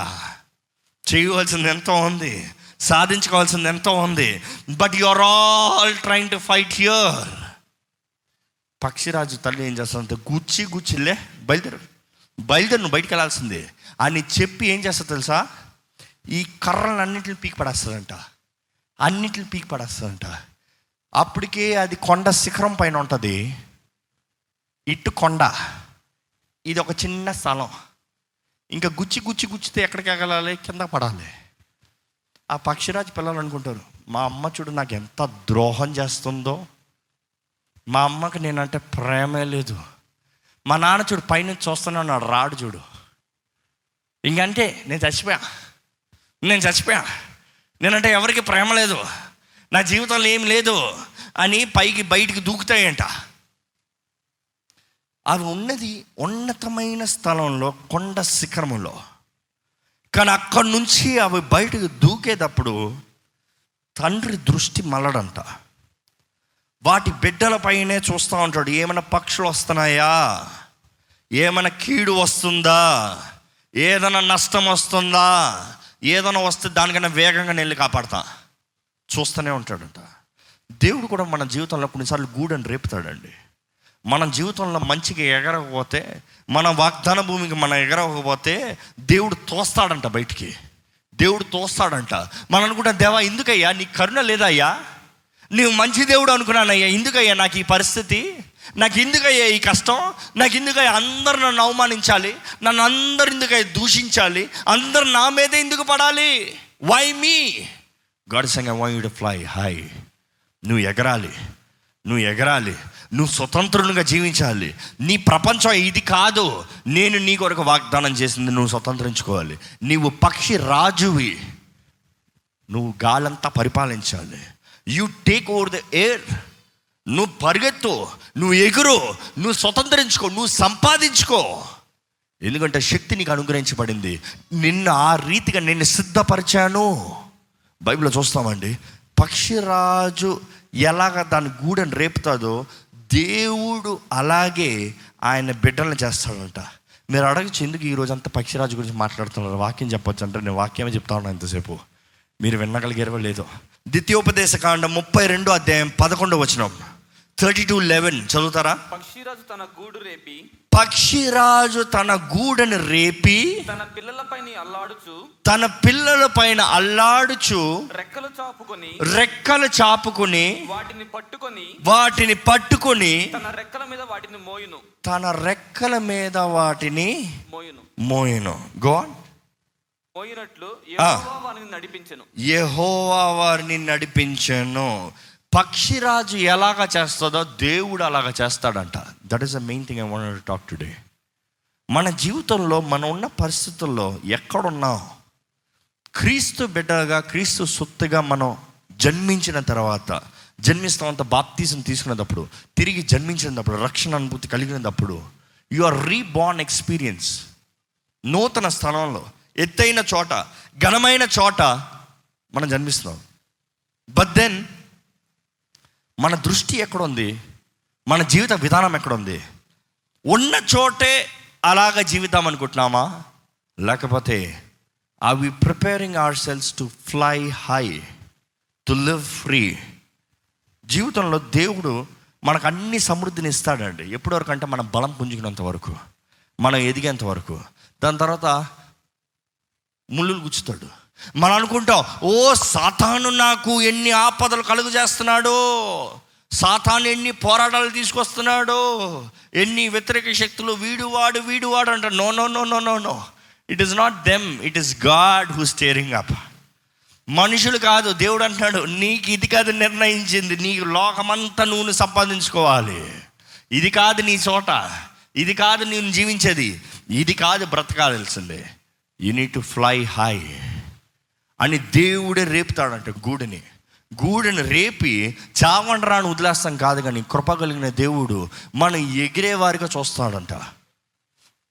చేయవలసింది ఎంతో ఉంది. సాధించుకోవాల్సింది ఎంతో ఉంది. But you are all trying to fight here పక్షిరాజు తల్లి ఏం చేస్తుందంటే గుచ్చి గుచ్చిలే బయలుదేరు. బయలుదేరు నువ్వు బయటికి వెళ్ళాల్సిందే. అని చెప్పి ఏం చేస్తా తెలుసా? ఈ కర్రలను అన్నింటిని పీకి పడేస్తుందంట. అన్నింటిని పీకి పడేస్తుందంట. అప్పటికే అది కొండ శిఖరం పైన ఉంటుంది. ఇటు కొండ. ఇది ఒక చిన్న స్థలం. ఇంకా గుచ్చి గుచ్చి గుచ్చితే ఎక్కడికి ఎగలాలి? కింద పడాలి. ఆ పక్షిరాజు పిల్లలు అనుకుంటారు మా అమ్మ చూడు నాకు ఎంత ద్రోహం చేస్తుందో. మా అమ్మకి నేనంటే ప్రేమే లేదు. మా నాన్న చూడు పైనుంచి చూస్తున్నాను ఉన్నాడు రాడు చూడు. ఇంకంటే నేను చచ్చిపోయా. నేను చచ్చిపోయా. నేనంటే ఎవరికి ప్రేమ లేదు. నా జీవితంలో ఏం లేదు అని పైకి బయటికి దూకుతాయంట. అవి ఉన్నది ఉన్నతమైన స్థలంలో కొండ శిఖరములో. కానీ అక్కడి నుంచి అవి బయటకు దూకేటప్పుడు తండ్రి దృష్టి మళ్ళడంట వాటి బిడ్డలపైనే చూస్తూ ఉంటాడు. ఏమైనా పక్షులు వస్తున్నాయా? ఏమైనా కీడు వస్తుందా? ఏదైనా నష్టం వస్తుందా? ఏదైనా వస్తే దానికన్నా వేగంగా నెల్లి కాపాడతా. చూస్తూనే ఉంటాడంట. దేవుడు కూడా మన జీవితంలో కొన్నిసార్లు గూడని రేపుతాడండి. మన జీవితంలో మంచిగా ఎగరకపోతే మన వాగ్దాన భూమికి మనం ఎగరకపోతే దేవుడు తోస్తాడంట బయటికి. దేవుడు తోస్తాడంట. మనం అనుకుంటాం దేవా ఎందుకయ్యా? నీ కరుణ లేదయ్యా? నీవు మంచి దేవుడు అనుకున్నానయ్యా. ఎందుకయ్యా నాకు ఈ పరిస్థితి? నాకు ఎందుకయ్యా ఈ కష్టం? నాకు ఎందుకయ్యా అందరు నన్ను అవమానించాలి? నన్ను అందరు ఎందుకయ్యా దూషించాలి? అందరు నా మీద ఎందుకు పడాలి? వై మీ గాడ్ సంగ వై టు ఫ్లై హాయ్ నువ్వు ఎగరాలి. నువ్వు ఎగరాలి. నువ్వు స్వతంత్రునిగా జీవించాలి. నీ ప్రపంచం ఇది కాదు. నేను నీ కొరకు వాగ్దానం చేసింది నువ్వు స్వతంత్రించుకోవాలి. నీవు పక్షి రాజువి. నువ్వు గాలంతా పరిపాలించాలి. You take over the air నువ్వు పరిగెత్తు. నువ్వు ఎగురు. నువ్వు స్వతంత్రించుకో. నువ్వు సంపాదించుకో. ఎందుకంటే శక్తి నీకు అనుగ్రహించబడింది. నిన్ను ఆ రీతిగా నిన్ను సిద్ధపరిచాను. బైబిల్లో చూస్తామండి పక్షిరాజు ఎలాగ దాని గూడెను రేపుతాదో దేవుడు అలాగే ఆయన బిడ్డలను చేస్తాడంట. మీరు అడగచ్చు ఎందుకు ఈరోజు అంతా పక్షిరాజు గురించి మాట్లాడుతున్నారు? వాక్యం చెప్పొచ్చు అంటే నేను వాక్యమే చెప్తా ఉన్నాను ఎంతసేపు మీరు వినగలిగారో లేదో. ద్వితీయోపదేశ కాండం ముప్పై రెండు అధ్యాయం పదకొండు వచ్చినప్పుడు థర్టీ టూ లెవెన్ చదువుతారా? పక్షిరాజు తన గూడు రేపి పక్షిరాజు తన గూడని రేపి తన పిల్లలపై అల్లాడుచు తన పిల్లల పైన అల్లాడుచు రెక్కలు చాపుకొని రెక్కలు చాపుకుని వాటిని పట్టుకొని వాటిని పట్టుకొని తన రెక్కల మీద వాటిని మోయును. తన రెక్కల మీద వాటిని మోయును. మోయను. గోన్ మోయినట్లు యెహోవా వారిని నడిపించెను. యెహోవా వారిని నడిపించను. పక్షిరాజు ఎలాగ చేస్తుందో దేవుడు అలాగ చేస్తాడంట. That is the main thing I want talk today మన జీవితంలో మనం ఉన్న పరిస్థితుల్లో ఎక్కడున్నాం క్రీస్తు బిడ్డగా క్రీస్తు సొత్తుగా మనం జన్మించిన తర్వాత జన్మిస్తామంత బాప్తీసం తీసుకునేటప్పుడు తిరిగి జన్మించినప్పుడు రక్షణ అనుభూతి కలిగినప్పుడు యు ఆర్ రీబార్న్ ఎక్స్పీరియన్స్ నూతన స్థలంలో ఎత్తైన చోట ఘనమైన చోట మనం జన్మిస్తున్నాం. బట్ దెన్ మన దృష్టి ఎక్కడుంది? మన జీవిత విధానం ఎక్కడుంది? ఉన్న చోటే అలాగ జీవిద్దాం అనుకుంటున్నామా? లేకపోతే I we preparing ourselves to fly high to live free జీవితంలో దేవుడు మనకు అన్ని సమృద్ధిని ఇస్తాడండి. ఎప్పటి వరకు అంటే మన బలం పుంజుకున్నంత వరకు మనం ఎదిగేంత వరకు. దాని తర్వాత ముళ్ళులు గుచ్చుతాడు. మనం అనుకుంటాం ఓ సాతాను నాకు ఎన్ని ఆపదలు కలుగు చేస్తున్నాడు సాతాను ఎన్ని పోరాటాలు తీసుకొస్తున్నాడు ఎన్ని వ్యతిరేక శక్తులు వీడు వాడు వీడు వాడు no no no no no. No it is not them it is God who stirring up మనుషులు కాదు దేవుడు అంటున్నాడు నీకు ఇది కాదు నిర్ణయించింది నీకు లోకమంతా నువ్వు సంపాదించుకోవాలి. ఇది కాదు నీ చోట ఇది కాదు నేను జీవించేది ఇది కాదు బ్రతకాల్సిందే. You need to fly high అని దేవుడే రేపుతాడంట గూడిని. గూడెని రేపి చావండ్రాని వదిలేస్తాం కాదు కానీ కృప కలిగిన దేవుడు మనం ఎగిరేవారిగా చూస్తాడంట.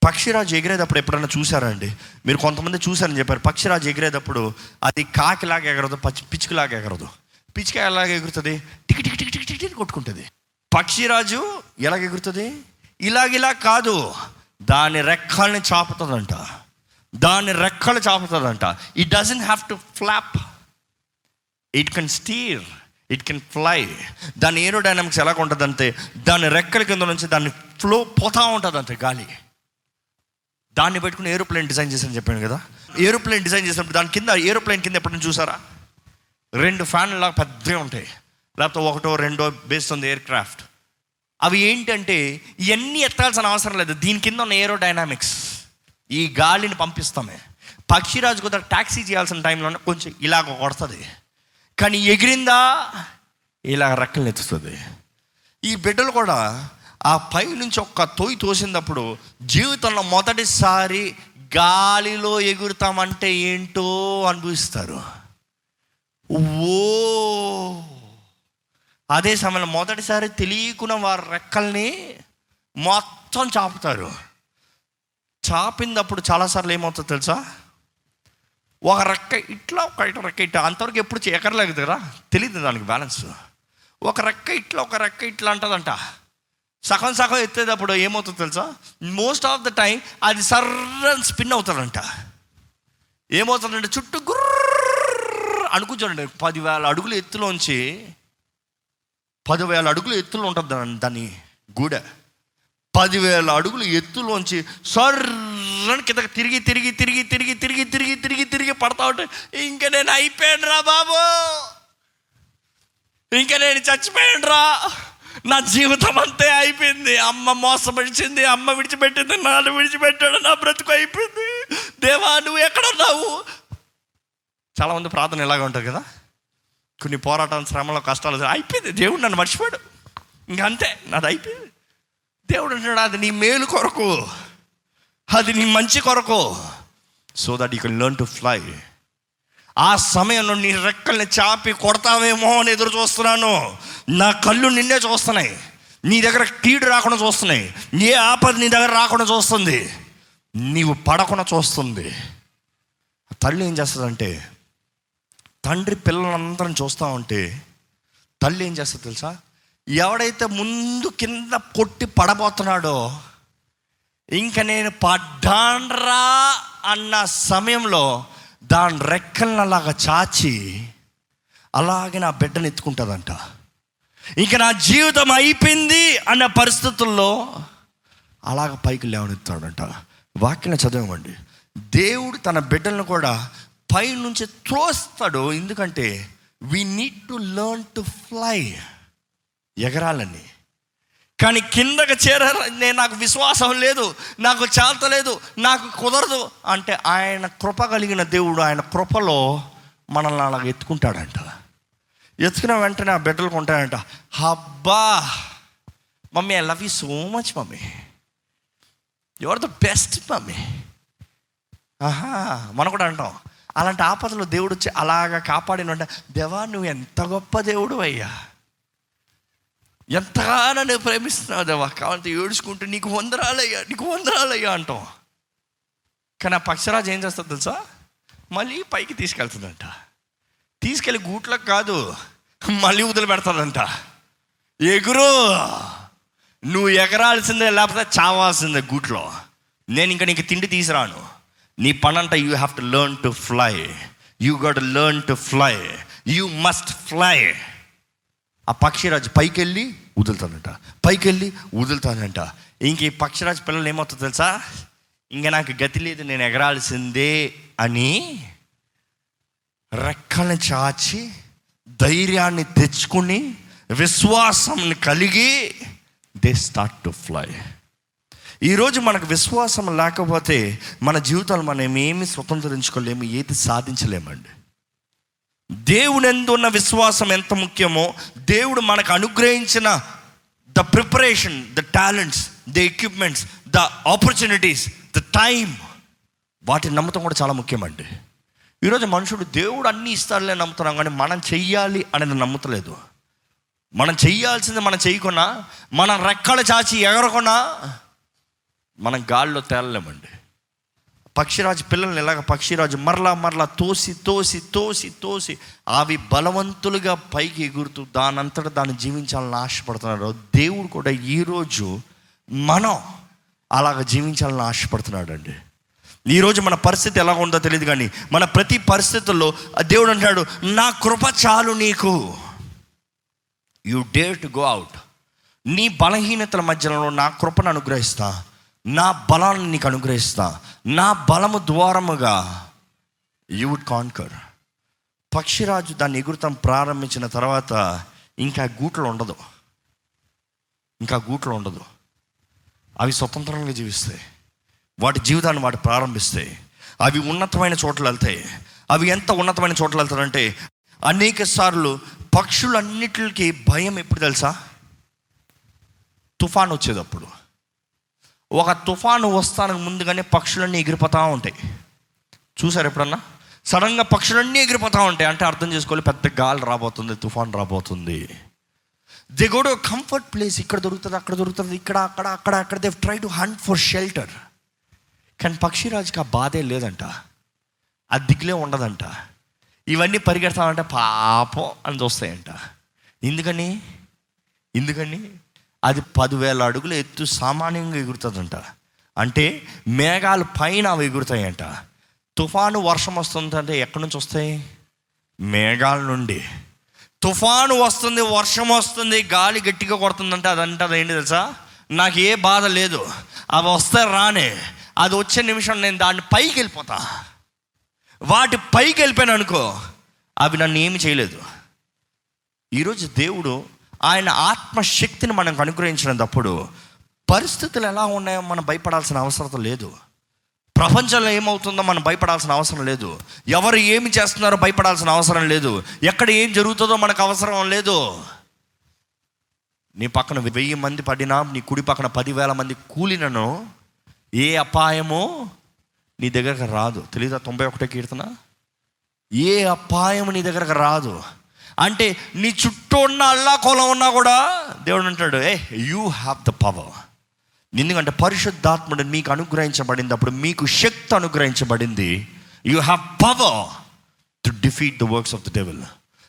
పక్షిరాజు ఎగిరేటప్పుడు ఎప్పుడైనా చూసారండి మీరు కొంతమంది చూసారని చెప్పారు. పక్షిరాజు ఎగిరేటప్పుడు అది కాకిలాగా ఎగరదు పచ్చి పిచ్చుకలాగా ఎగరదు. పిచ్చుక ఎలాగ ఎగురుతుంది? టిక్ టిక్ టిక్ టిక్ టిక్ కొట్టుకుంటుంది. పక్షిరాజు ఎలాగ ఎగురుతుంది? ఇలాగిలా కాదు. దాని రెక్కల్ని చాపుతుందంట. దాని రెక్కలు చాపుతుందంట. It doesn't have to flap it can steer it can fly దాని ఏరోడైనమిక్స్ ఎలాగ ఉంటుందంటే దాని రెక్కల కింద నుంచి దాన్ని ఫ్లో పోతా ఉంటుందంటే గాలి. దాన్ని పెట్టుకుని ఏరోప్లేన్ డిజైన్ చేశారని చెప్పాను కదా. ఏరోప్లేన్ డిజైన్ చేసినప్పుడు దాని కింద ఏరోప్లేన్ కింద ఎప్పుడైనా చూసారా? రెండు ఫ్యాన్లు లాగా పెద్దగా ఉంటాయి. లేకపోతే ఒకటో రెండో బేస్డ్ ఉంది ఎయిర్ క్రాఫ్ట్ అవి ఏంటంటే ఇవన్నీ ఎత్తాల్సిన అవసరం లేదు. దీని కింద ఉన్న ఏరో డైనామిక్స్ ఈ గాలిని పంపిస్తామే. పక్షిరాజు కుదర ట్యాక్సీ చేయాల్సిన టైంలో కొంచెం ఇలాగ కొడుతుంది. కానీ ఎగిరిందా? ఇలా రెక్కలు ఎత్తుతుంది. ఈ బిడ్డలు కూడా ఆ పై నుంచి ఒక్క తోయి తోసినప్పుడు జీవితంలో మొదటిసారి గాలిలో ఎగురుతామంటే ఏంటో అనుభవిస్తారు. ఓ! అదే సమయంలో మొదటిసారి తెలియకున్న వారి రెక్కల్ని మొత్తం చాపుతారు. చాపిందప్పుడు చాలాసార్లు ఏమవుతుందో తెలుసా? ఒక రెక్క ఇట్లా ఒక రెక్క ఇట్లా అంతవరకు ఎప్పుడు ఎకరలేదు కదా తెలియదు దానికి బ్యాలెన్స్. ఒక రెక్క ఇట్లా ఒక రెక్క ఇట్లా అంటదంట. సగం సగం ఎత్తేటప్పుడు ఏమవుతుందో తెలుసా? మోస్ట్ ఆఫ్ ద టైం అది సర్రని స్పిన్ అవుతుందంట. ఏమవుతుందంటే చుట్టూ గుర్ర అనుకుంటాడండి పదివేల అడుగుల ఎత్తులోంచి పదివేల అడుగుల ఎత్తులో ఉంటుంది దాన్ని దాని గూడ. పదివేల అడుగులు ఎత్తులోంచి సర్రని కిందకి తిరిగి తిరిగి తిరిగి తిరిగి తిరిగి తిరిగి తిరిగి తిరిగి పడతా ఉంటే ఇంకా నేను అయిపోయాను రా బాబు. ఇంకా నేను చచ్చిపోయాను రా నా జీవితం అంతే అయిపోయింది. అమ్మ మోసపరిచింది అమ్మ విడిచిపెట్టింది నాన్న విడిచిపెట్టాడు నా బ్రతుకు అయిపోయింది. దేవా నువ్వు ఎక్కడున్నావు చాలామంది ప్రార్థన ఇలాగ ఉంటుంది కదా? కొన్ని పోరాటాలు శ్రమలో కష్టాలు అయిపోయింది. దేవుడు నన్ను మర్చిపోయాడు. ఇంక అంతే నాది అయిపోయింది. దేవుడు అంటాడు అది నీ మేలు కొరకు. అది నీ మంచి కొరకు. So that you can learn to fly ఆ సమయంలో నీ రెక్కల్ని చాపి కొడతావేమో అని ఎదురు చూస్తున్నాను. నా కళ్ళు నిన్నే చూస్తున్నాయి. నీ దగ్గర కీడు రాకుండా చూస్తున్నాయి. ఏ ఆపద నీ దగ్గర రాకుండా చూస్తుంది? నీవు పడకుండా చూస్తుంది. తల్లి ఏం చేస్తుందంటే తండ్రి పిల్లలందరం చూస్తూ ఉంటే తల్లి ఏం చేస్తుంది తెలుసా? ఎవడైతే ముందు కింద కొట్టి పడబోతున్నాడో ఇంక నేను పడ్డాన్రా అన్న సమయంలో దాని రెక్కలను అలాగా చాచి అలాగే నా బిడ్డను ఎత్తుకుంటుందంట. ఇంక నా జీవితం అయిపోయింది అన్న పరిస్థితుల్లో అలాగ పైకి లేవనెత్తాడంట వాక్యం చదవండి దేవుడు తన బిడ్డలను కూడా పై నుంచి త్రోస్తాడు. ఎందుకంటే we need to learn to fly ఎగరాలని కానీ కిందకి నేను నాకు విశ్వాసం లేదు నాకు చేతలేదు నాకు కుదరదు అంటే ఆయన కృప కలిగిన దేవుడు ఆయన కృపలో మనల్ని అలాగ ఎత్తుకుంటాడంట. ఎత్తుకున్న వెంటనే ఆ బిడ్డలు కొంటాడంట హబ్బా mummy I love you so much mummy. You are the best mummy. ఆహా మనం కూడా అంటాం. అలాంటి ఆపదలో దేవుడు వచ్చి అలాగా కాపాడినంటే దేవా నువ్వు ఎంత గొప్ప దేవుడు అయ్యా. ఎంతగానో నువ్వు ప్రేమిస్తున్నావు దేవా? కావాలంటే ఏడుచుకుంటూ నీకు వందరాలయ్యా నీకు వందరాలయ్యా అంటాం. కానీ ఆ పక్షరాజు ఏం చేస్తుంది తెలుసా? మళ్ళీ పైకి తీసుకెళ్తుందంట. తీసుకెళ్ళి గూట్లకు కాదు మళ్ళీ వదిలి పెడతాదంట ఎగురు నువ్వు ఎగరాల్సిందే లేకపోతే చావాల్సిందే గూట్లో. నేను ఇంకా నీకు తిండి తీసురాను నీ పనంట you have to learn to fly you got learn to fly you must fly ఆ పక్షిరాజు పైకి వెళ్ళి వదులుతానంట పైకి వెళ్ళి వదులుతానంట ఇంక ఈ పక్షిరాజు పిల్లలు ఏమవుతుందో తెలుసా? ఇంకా నాకు గతి లేదు నేను ఎగరాల్సిందే అని రెక్కల్ని చాచి ధైర్యాన్ని తెచ్చుకుని విశ్వాసం కలిగి దే స్టార్ట్ టు ఫ్లై ఈరోజు మనకు విశ్వాసం లేకపోతే మన జీవితాలు మనం ఏమి స్వతంత్రించుకోలేము ఏది సాధించలేమండి. దేవుని ఉన్న విశ్వాసం ఎంత ముఖ్యమో దేవుడు మనకు అనుగ్రహించిన the preparation the talents the equipments the opportunities the time వాటిని నమ్మటం కూడా చాలా ముఖ్యమండి. ఈరోజు మనుషుడు దేవుడు అన్నీ ఇస్తాడులే నమ్ముతున్నాం కానీ మనం చెయ్యాలి అనేది నమ్ముతలేదు. మనం చెయ్యాల్సింది మనం చేయకుండా మన రెక్కలు చాచి ఎగరకుండా మనం గాల్లో తేలలేమండి. పక్షిరాజు పిల్లల్ని ఇలాగ పక్షిరాజు మరలా మరలా తోసి తోసి తోసి తోసి అవి బలవంతులుగా పైకి ఎగురుతూ దానంతట దాన్ని జీవించాలని ఆశపడుతున్నారు దేవుడు కూడా ఈరోజు మనం అలాగ జీవించాలని ఆశపడుతున్నాడు అండి ఈరోజు మన పరిస్థితి ఎలా ఉందో తెలియదు కానీ మన ప్రతి పరిస్థితుల్లో ఆ దేవుడు అంటాడు నా కృప చాలు నీకు. You dare to go out నీ బలహీనతల మధ్యలో నా కృపను అనుగ్రహిస్తా. నా బలాన్ని నీకు అనుగ్రహిస్తా. నా బలము ద్వారముగా యూ వుడ్ కాన్కర్ పక్షిరాజు దాన్ని ఎగురుతాం ప్రారంభించిన తర్వాత ఇంకా గూట్లో ఉండదు. ఇంకా గూట్లో ఉండదు. అవి స్వతంత్రంగా జీవిస్తాయి వాటి జీవితాన్ని వాటి ప్రారంభిస్తాయి అవి ఉన్నతమైన చోట్ల వెళ్తాయి. అవి ఎంత ఉన్నతమైన చోట్ల వెళ్తారంటే అనేక సార్లు పక్షులన్నిటికి భయం ఎప్పుడు తెలుసా? తుఫాన్ వచ్చేటప్పుడు ఒక తుఫాను వస్తానికి ముందుగానే పక్షులన్నీ ఎగిరిపోతూ ఉంటాయి. చూసారు ఎప్పుడన్నా? సడన్గా పక్షులన్నీ ఎగిరిపోతూ ఉంటాయి. అంటే అర్థం చేసుకోవాలి పెద్ద గాలి రాబోతుంది తుఫాన్ రాబోతుంది. They go to comfort place ఇక్కడ దొరుకుతుంది అక్కడ దొరుకుతుంది ఇక్కడ అక్కడ అక్కడ అక్కడ. They try to hunt for shelter కానీ పక్షిరాజుకి ఆ బాధే లేదంట. ఆ దిగులే ఉండదంట. ఇవన్నీ పరిగెడతామంటే పాపం అని చూస్తాయంట. ఎందుకని? ఎందుకని? అది పదివేల అడుగులు ఎత్తు సామాన్యంగా ఎగురుతుందంట. అంటే మేఘాలు పైన అవి ఎగురుతాయంట. తుఫాను వర్షం వస్తుందంటే ఎక్కడి నుంచి వస్తాయి? మేఘాల నుండి. తుఫాను వస్తుంది వర్షం వస్తుంది గాలి గట్టిగా కొడుతుందంటే అదంటే అదేంటి తెలుసా? నాకు ఏ బాధ లేదు. అవి వస్తే రానే. అది వచ్చే నిమిషం నేను దాన్ని పైకి వెళ్ళిపోతా. వాటి పైకి వెళ్ళిపోయాను అనుకో అవి నన్ను ఏమి చేయలేదు. ఈరోజు దేవుడు ఆయన ఆత్మశక్తిని మనకు అనుగ్రహించినప్పుడు పరిస్థితులు ఎలా ఉన్నాయో మనం భయపడాల్సిన అవసరం లేదు. ప్రపంచంలో ఏమవుతుందో మనం భయపడాల్సిన అవసరం లేదు. ఎవరు ఏమి చేస్తున్నారో భయపడాల్సిన అవసరం లేదు. ఎక్కడ ఏం జరుగుతుందో మనకు అవసరం లేదు. నీ పక్కన వెయ్యి మంది పడినా నీ కుడి పక్కన పదివేల మంది కూలినను ఏ అపాయమో నీ దగ్గరకు రాదు. తెలీదా తొంభై ఒకటో కీర్తన? ఏ అపాయం నీ దగ్గరకు రాదు. అంటే నీ చుట్టూ ఉన్న అల్లా కులం ఉన్నా కూడా దేవుడు అంటాడు ఏ యూ హ్యావ్ ద పవర్ ఎందుకంటే పరిశుద్ధాత్ముడు మీకు అనుగ్రహించబడింది అప్పుడు మీకు శక్తి అనుగ్రహించబడింది. You have power to defeat the works of the devil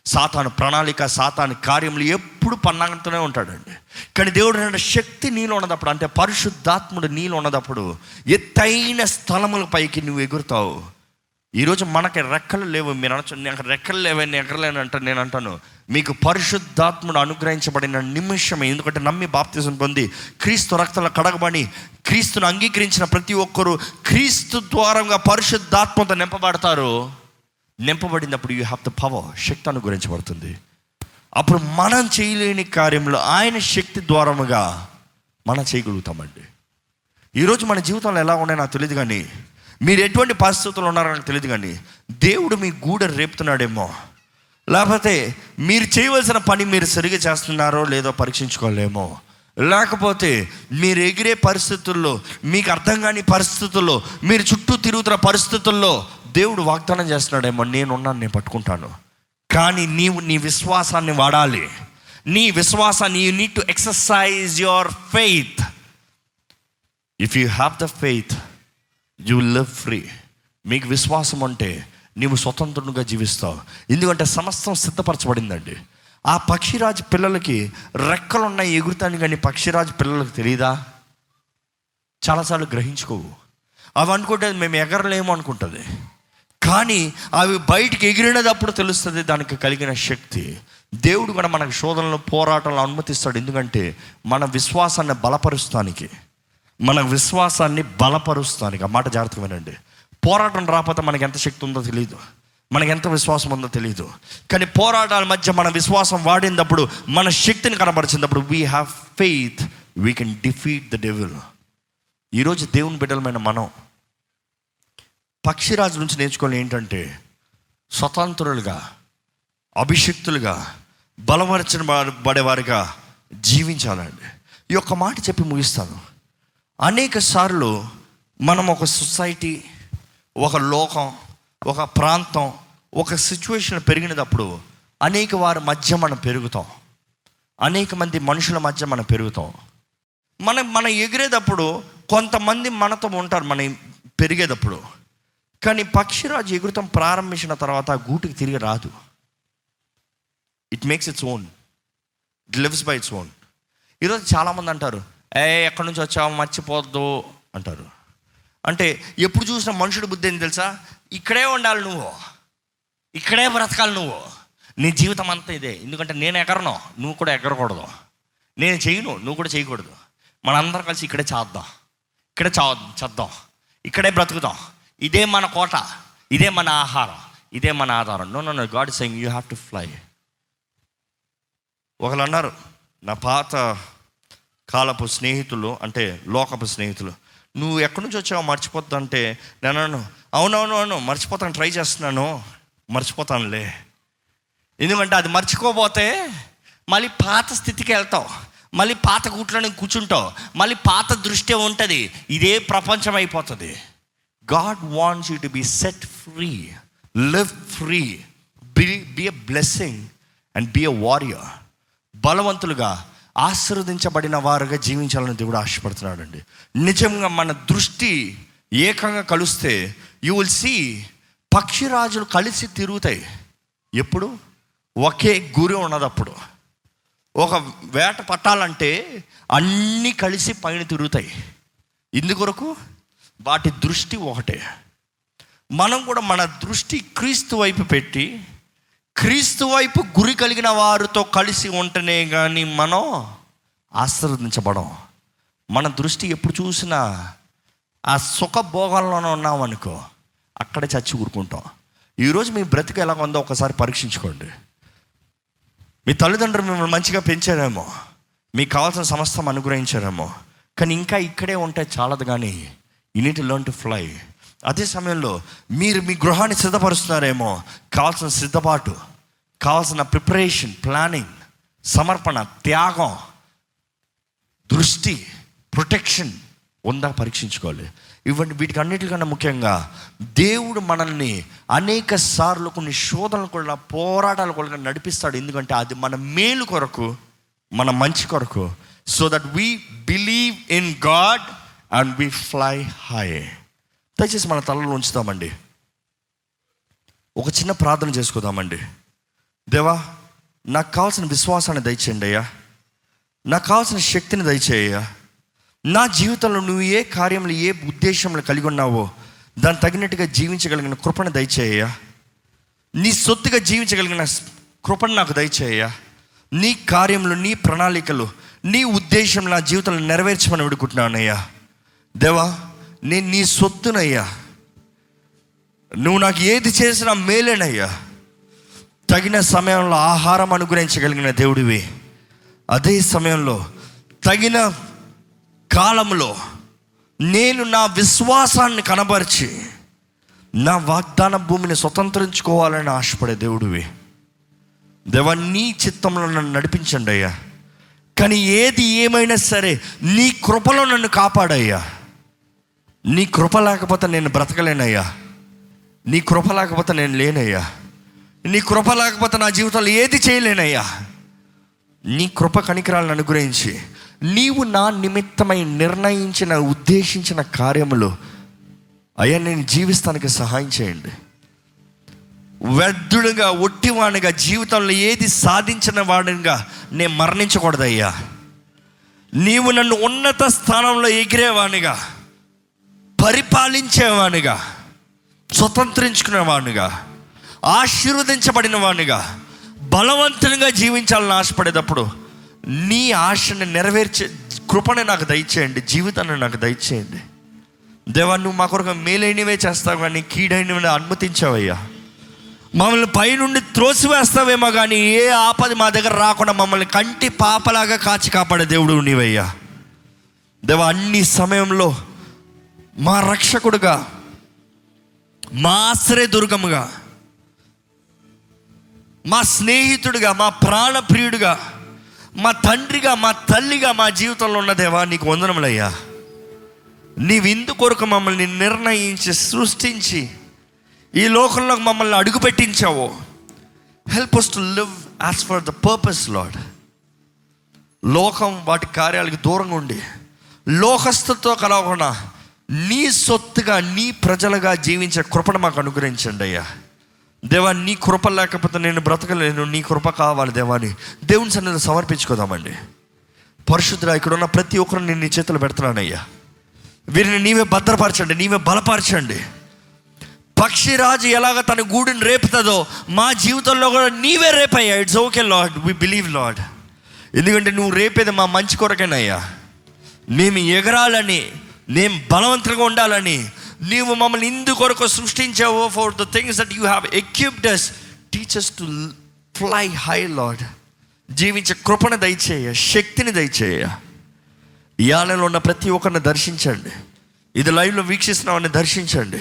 సాతాను ప్రణాళిక సాతాను కార్యములు ఎప్పుడు పన్నాగంతోనే ఉంటాడండి. కానీ దేవుడు అంటే శక్తి నీలో ఉన్నదప్పుడు అంటే పరిశుద్ధాత్ముడు నీలో ఉన్నదప్పుడు ఎత్తైన స్థలముల పైకి నువ్వు ఎగురుతావు. ఈరోజు మనకి రెక్కలు లేవు మీరు అనొచ్చు నాకు రెక్కలు లేవని ఎగరలేను అంటే నేను అంటాను. మీకు పరిశుద్ధాత్ముడు అనుగ్రహించబడిన నిమిషమే ఎందుకంటే నమ్మి బాప్తిజం పొంది క్రీస్తు రక్తంలో కడగబడి క్రీస్తును అంగీకరించిన ప్రతి ఒక్కరూ క్రీస్తు ద్వారంగా పరిశుద్ధాత్మతో నింపబడతారు. నింపబడినప్పుడు యూ హ్యావ్ ద పవర్ శక్తి అనుగ్రహించబడుతుంది. అప్పుడు మనం చేయలేని కార్యంలో ఆయన శక్తి ద్వారముగా మనం చేయగలుగుతామండి. ఈరోజు మన జీవితంలో ఎలా ఉన్నాయో నాకు తెలియదు కానీ మీరు ఎటువంటి పరిస్థితులు ఉన్నారో నాకు తెలియదు కానీ దేవుడు మీ గూడ రేపుతున్నాడేమో. లేకపోతే మీరు చేయవలసిన పని మీరు సరిగా చేస్తున్నారో లేదో పరీక్షించుకోలేమో. లేకపోతే మీరు ఎగిరే పరిస్థితుల్లో మీకు అర్థం కాని పరిస్థితుల్లో మీరు చుట్టూ తిరుగుతున్న పరిస్థితుల్లో దేవుడు వాగ్దానం చేస్తున్నాడేమో నేనున్నాను నేను పట్టుకుంటాను. కానీ నీవు నీ విశ్వాసాన్ని వాడాలి. నీ విశ్వాసాన్ని you need to exercise your faith if you have the faith you live free మీకు విశ్వాసం అంటే నీవు స్వతంత్రునిగా జీవిస్తావు. ఎందుకంటే సమస్తం సిద్ధపరచబడిందండి. ఆ పక్షిరాజు పిల్లలకి రెక్కలు ఉన్నాయి ఎగురుతాను కానీ పక్షిరాజు పిల్లలకు తెలియదా చాలాసార్లు గ్రహించుకోవు. అవి అనుకుంటే మేము ఎగరలేము అనుకుంటుంది. కానీ అవి బయటికి ఎగిరినప్పుడు తెలుస్తుంది దానికి కలిగిన శక్తి. దేవుడు కూడా మనకు శోధనలు పోరాటంలో అనుమతిస్తాడు. ఎందుకంటే మన విశ్వాసాన్ని బలపరుస్తానికి. మన విశ్వాసాన్ని బలపరుస్తానికి ఆ మాట జాగ్రత్తగా వినండి. పోరాటం రాకపోతే మనకి ఎంత శక్తి ఉందో తెలియదు మనకి ఎంత విశ్వాసం ఉందో తెలియదు కానీ పోరాటాల మధ్య మన విశ్వాసం వాడినప్పుడు మన శక్తిని కనబరిచినప్పుడు we have faith we can defeat the devil ఈరోజు దేవుని బిడ్డలమైన మనం పక్షిరాజు నుంచి నేర్చుకోవాలి ఏంటంటే స్వతంత్రులుగా అభిషక్తులుగా బలపరచబడేవారిగా జీవించాలండి. ఈ యొక్క మాట చెప్పి ముగిస్తాను. అనేక సార్లు మనం ఒక సొసైటీ ఒక లోకం ఒక ప్రాంతం ఒక సిచ్యువేషన్ పెరిగినప్పుడు అనేక వారి మధ్య మనం పెరుగుతాం. అనేక మంది మనుషుల మధ్య మనం పెరుగుతాం. మనం మనం ఎగిరేటప్పుడు కొంతమంది మనతో ఉంటారు మనం పెరిగేటప్పుడు. కానీ పక్షిరాజు ఎగురుతాం ప్రారంభించిన తర్వాత ఆ గూటికి తిరిగి రాదు. It makes its own it lives by its own ఈరోజు చాలామంది అంటారు ఏ ఎక్కడి నుంచి వచ్చావు? మర్చిపోద్దు అంటారు. అంటే ఎప్పుడు చూసిన మనుషుడు బుద్ధి ఏంటి తెలుసా? ఇక్కడే ఉండాలి నువ్వు. ఇక్కడే బ్రతకాలి నువ్వు. నీ జీవితం అంతా ఇదే. ఎందుకంటే నేను ఎగరను నువ్వు కూడా ఎగరకూడదు. నేను చేయను నువ్వు కూడా చేయకూడదు. మనందరం కలిసి ఇక్కడే చేద్దాం. ఇక్కడే చా చేద్దాం. ఇక్కడే బ్రతుకుదాం. ఇదే మన కోట. ఇదే మన ఆహారం. ఇదే మన ఆధారం. No no no God saying you have to fly ఒకరు అన్నారు నా పాత కాలపు స్నేహితులు అంటే లోకపు స్నేహితులు నువ్వు ఎక్కడి నుంచి వచ్చావు మర్చిపోద్దు అంటే నేను అవునవును అవును మర్చిపోతాను ట్రై చేస్తున్నాను మర్చిపోతానులే. ఎందుకంటే అది మర్చిపోతే మళ్ళీ పాత స్థితికి వెళ్తావు మళ్ళీ పాత కూట్లోనే కూర్చుంటావు మళ్ళీ పాత దృష్టి ఉంటుంది ఇదే ప్రపంచం అయిపోతుంది. God wants you to be set free live free be be a blessing and be a warrior. బలవంతులుగా ఆశీర్వదించబడిన వారుగా జీవించాలని దేవుడు ఆశపడుతున్నాడండి. నిజంగా మన దృష్టి ఏకంగా కలుస్తే యు విల్ సీ పక్షిరాజులు కలిసి తిరుగుతాయి. ఎప్పుడు? ఒకే గురి ఉన్నదప్పుడు. ఒక వేట పట్టాలంటే అన్నీ కలిసి పైన తిరుగుతాయి. ఇందుకొరకు వాటి దృష్టి ఒకటే. మనం కూడా మన దృష్టి క్రీస్తు వైపు పెట్టి క్రీస్తు వైపు గురి కలిగిన వారితో కలిసి ఉంటేనే కానీ మనం ఆశీర్వదించబడం. మన దృష్టి ఎప్పుడు చూసినా ఆ సుఖభోగంలోనే ఉన్నామనుకో అక్కడే చచ్చి ఊరుకుంటాం. ఈరోజు మీ బ్రతికి ఎలా ఉందో ఒకసారి పరీక్షించుకోండి. మీ తల్లిదండ్రులు మిమ్మల్ని మంచిగా పెంచారేమో మీకు కావాల్సిన సమస్తం అనుగ్రహించారేమో కానీ ఇంకా ఇక్కడే ఉంటే చాలదు కానీ you need learn to fly అదే సమయంలో మీరు మీ గృహాన్ని సిద్ధపరుస్తున్నారేమో కావాల్సిన సిద్ధపాటు కావాల్సిన ప్రిపరేషన్ ప్లానింగ్ సమర్పణ త్యాగం దృష్టి ప్రొటెక్షన్ ఉందా పరీక్షించుకోవాలి. ఇవన్నీ వీటికి అన్నిటికన్నా ముఖ్యంగా దేవుడు మనల్ని అనేక సార్లు కొన్ని శోధనలు కూడా పోరాటాలు కూడా నడిపిస్తాడు. ఎందుకంటే అది మన మేలు కొరకు మన మంచి కొరకు so that we believe in God and we fly high దయచేసి మన తలలో ఉంచుతామండి ఒక చిన్న ప్రార్థన చేసుకుందామండి. దేవా నాకు కావాల్సిన విశ్వాసాన్ని దయచేయండి అయ్యా. నాకు కావాల్సిన శక్తిని దయచేయ్యా నా జీవితంలో నువ్వు ఏ కార్యంలో ఏ ఉద్దేశంలో కలిగి ఉన్నావో దాన్ని తగినట్టుగా జీవించగలిగిన కృపను దయచేయ్యా నీ సొత్తుగా జీవించగలిగిన కృపను నాకు దయచేయ్యా నీ కార్యంలో నీ ప్రణాళికలు నీ ఉద్దేశం నా జీవితంలో నెరవేర్చమని విడుకుంటున్నానయ్యా దేవా నేను నీ సొత్తునయ్యా. నువ్వు నాకు ఏది చేసినా మేలేనయ్యా. తగిన సమయంలో ఆహారం అనుగ్రహించగలిగిన దేవుడివి. అదే సమయంలో తగిన కాలంలో నేను నా విశ్వాసాన్ని కనబరిచి నా వాగ్దాన భూమిని స్వతంత్రించుకోవాలని ఆశపడే దేవుడివి. దేవా నీ చిత్తంలో నన్ను నడిపించండి అయ్యా. కానీ ఏది ఏమైనా సరే నీ కృపలో నన్ను కాపాడయ్యా. నీ కృప లేకపోతే నేను బ్రతకలేనయ్యా. నీ కృప లేకపోతే నేను లేనయ్యా. నీ కృప లేకపోతే నా జీవితంలో ఏది చేయలేనయ్యా. నీ కృప కనికరాలను అనుగ్రహించి నీవు నా నిమిత్తమై నిర్ణయించిన ఉద్దేశించిన కార్యములు అయ్యా నేను జీవిస్తానికి సహాయం చేయండి. వ్యర్థుడుగా ఒట్టివాడిగా జీవితంలో ఏది సాధించిన వాడిగా నేను మరణించకూడదయ్యా. నీవు నన్ను ఉన్నత స్థానంలో ఎగిరేవాణిగా పరిపాలించేవానిగా స్వతంత్రించుకునేవాడినిగా ఆశీర్వదించబడిన వాడినిగా బలవంతునిగా జీవించాలని ఆశపడేటప్పుడు నీ ఆశని నెరవేర్చే కృపని నాకు దయచేయండి జీవితాన్ని నాకు దయచేయండి. దేవా నువ్వు మా కొరకు మేలైనవే చేస్తావు కానీ కీడైనవి అనుమతించావయ్యా. మమ్మల్ని పైనుండి త్రోసివేస్తావేమో కానీ ఏ ఆపది మా దగ్గర రాకుండా మమ్మల్ని కంటి పాపలాగా కాచి కాపాడే దేవుడు నీవయ్యా. దేవా అన్ని సమయంలో మా రక్షకుడుగా మా ఆశ్రయదుర్గముగా మా స్నేహితుడిగా మా ప్రాణప్రియుడిగా మా తండ్రిగా మా తల్లిగా మా జీవితంలో ఉన్న దేవా నీకు వందనములయ్యా. నీవు విందు కొరకు మమ్మల్ని నిర్ణయించి సృష్టించి ఈ లోకంలో మమ్మల్ని అడుగుపెట్టించావో. Help us to live as for the purpose Lord లోకం వాటి కార్యాలకు దూరంగా ఉండి లోకస్తుతో కలవకుండా నీ సొత్తుగా నీ ప్రజలుగా జీవించే కృపను మాకు అనుగ్రహించండి అయ్యా. దేవా నీ కృప లేకపోతే నేను బ్రతకలేను నీ కృప కావాలి దేవాని. దేవుని సన్నిధి సమర్పించుకోదామండి. పరిశుద్ధుడా ఇక్కడ ఉన్న ప్రతి ఒక్కరు నేను నీ చేతులు పెడుతున్నానయ్యా. వీరిని నీవే భద్రపరచండి నీవే బలపరచండి. పక్షిరాజు ఎలాగ తన గూడుని రేపుతుందో మా జీవితంలో కూడా నీవే రేపయ్యా. It's okay Lord we believe Lord ఎందుకంటే నువ్వు రేపేది మా మంచి కొరకేనయ్యా. మేము ఎగరాలని నేను బలవంతంగా ఉండాలని నీవు మమ్మల్ని ఇందు కొరకు సృష్టించావు for the things that you have equipped us teachers to fly high Lord జీవించే కృపణ దయచేయ శక్తిని దయచేయ. ఈ ఉన్న ప్రతి ఒక్కరిని దర్శించండి. ఇది లైవ్లో వీక్షిస్తున్నామని దర్శించండి.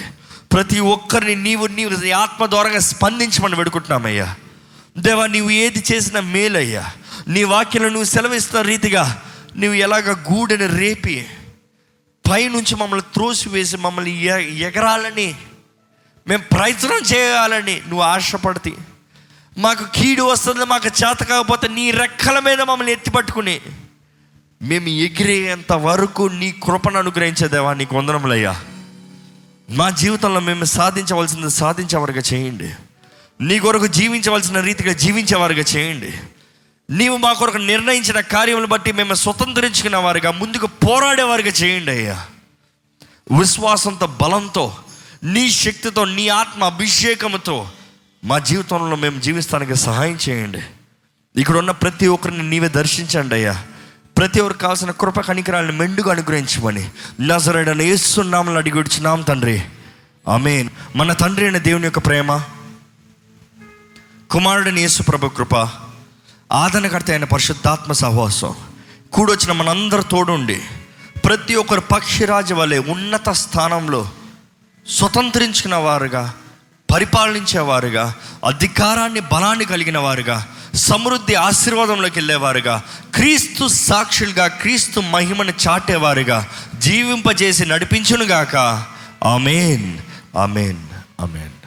ప్రతి ఒక్కరిని నీవు నీవు ఆత్మ ద్వారాగా స్పందించమని వేడుకుంటున్నామయ్యా. దేవా నీవు ఏది చేసిన మేలయ్యా. నీ వాక్యలను నువ్వు సెలవిస్తున్న రీతిగా నువ్వు ఎలాగ గూడెని రేపి పైనుంచి మమ్మల్ని త్రోసివేసి మమ్మల్ని ఎగరాలని మేము ప్రయత్నం చేయాలని నువ్వు ఆశపడితే మాకు కీడు వస్తుంది మాకు చేత కాకపోతే నీ రెక్కల మీద మమ్మల్ని ఎత్తిపట్టుకుని మేము ఎగిరేంత వరకు నీ కృపను అనుగ్రహించేదేవా నీకు వందనములయ్యా మా జీవితంలో మేము సాధించవలసింది సాధించేవారుగా చేయండి. నీ కొరకు జీవించవలసిన రీతిగా జీవించేవారుగా చేయండి. నీవు మా కొరకు నిర్ణయించిన కార్యములు బట్టి మేము స్వతంత్రించుకున్న వారిగా ముందుకు పోరాడేవారిగా చేయండి అయ్యా. విశ్వాసంతో బలంతో నీ శక్తితో నీ ఆత్మ అభిషేకంతో మా జీవితంలో మేము జీవిస్తానికి సహాయం చేయండి. ఇక్కడ ఉన్న ప్రతి ఒక్కరిని నీవే దర్శించండి అయ్యా. ప్రతి ఒక్కరికి కావాల్సిన కృప కనికరాలను మెండుగా అనుగ్రహించమని నజరడని ఏస్తున్నామని అడిగి వచ్చినాం తండ్రి. ఆమేన్. మన తండ్రి అయిన దేవుని యొక్క ప్రేమ కుమారుడిని యేసు ప్రభు కృప ఆదరణకర్త అయిన పరిశుద్ధాత్మ సహవాసం. కూడొచ్చిన మనందరి తోడుండి ప్రతి ఒక్కరు పక్షిరాజు వలె ఉన్నత స్థానంలో స్వతంత్రించిన వారుగా పరిపాలించేవారుగా అధికారాన్ని బలాన్ని కలిగిన వారుగా సమృద్ధి ఆశీర్వాదంలోకి వెళ్ళేవారుగా క్రీస్తు సాక్షులుగా క్రీస్తు మహిమను చాటేవారుగా జీవింపజేసి నడిపించునుగాక. ఆమెన్. ఆమెన్. ఆమెన్.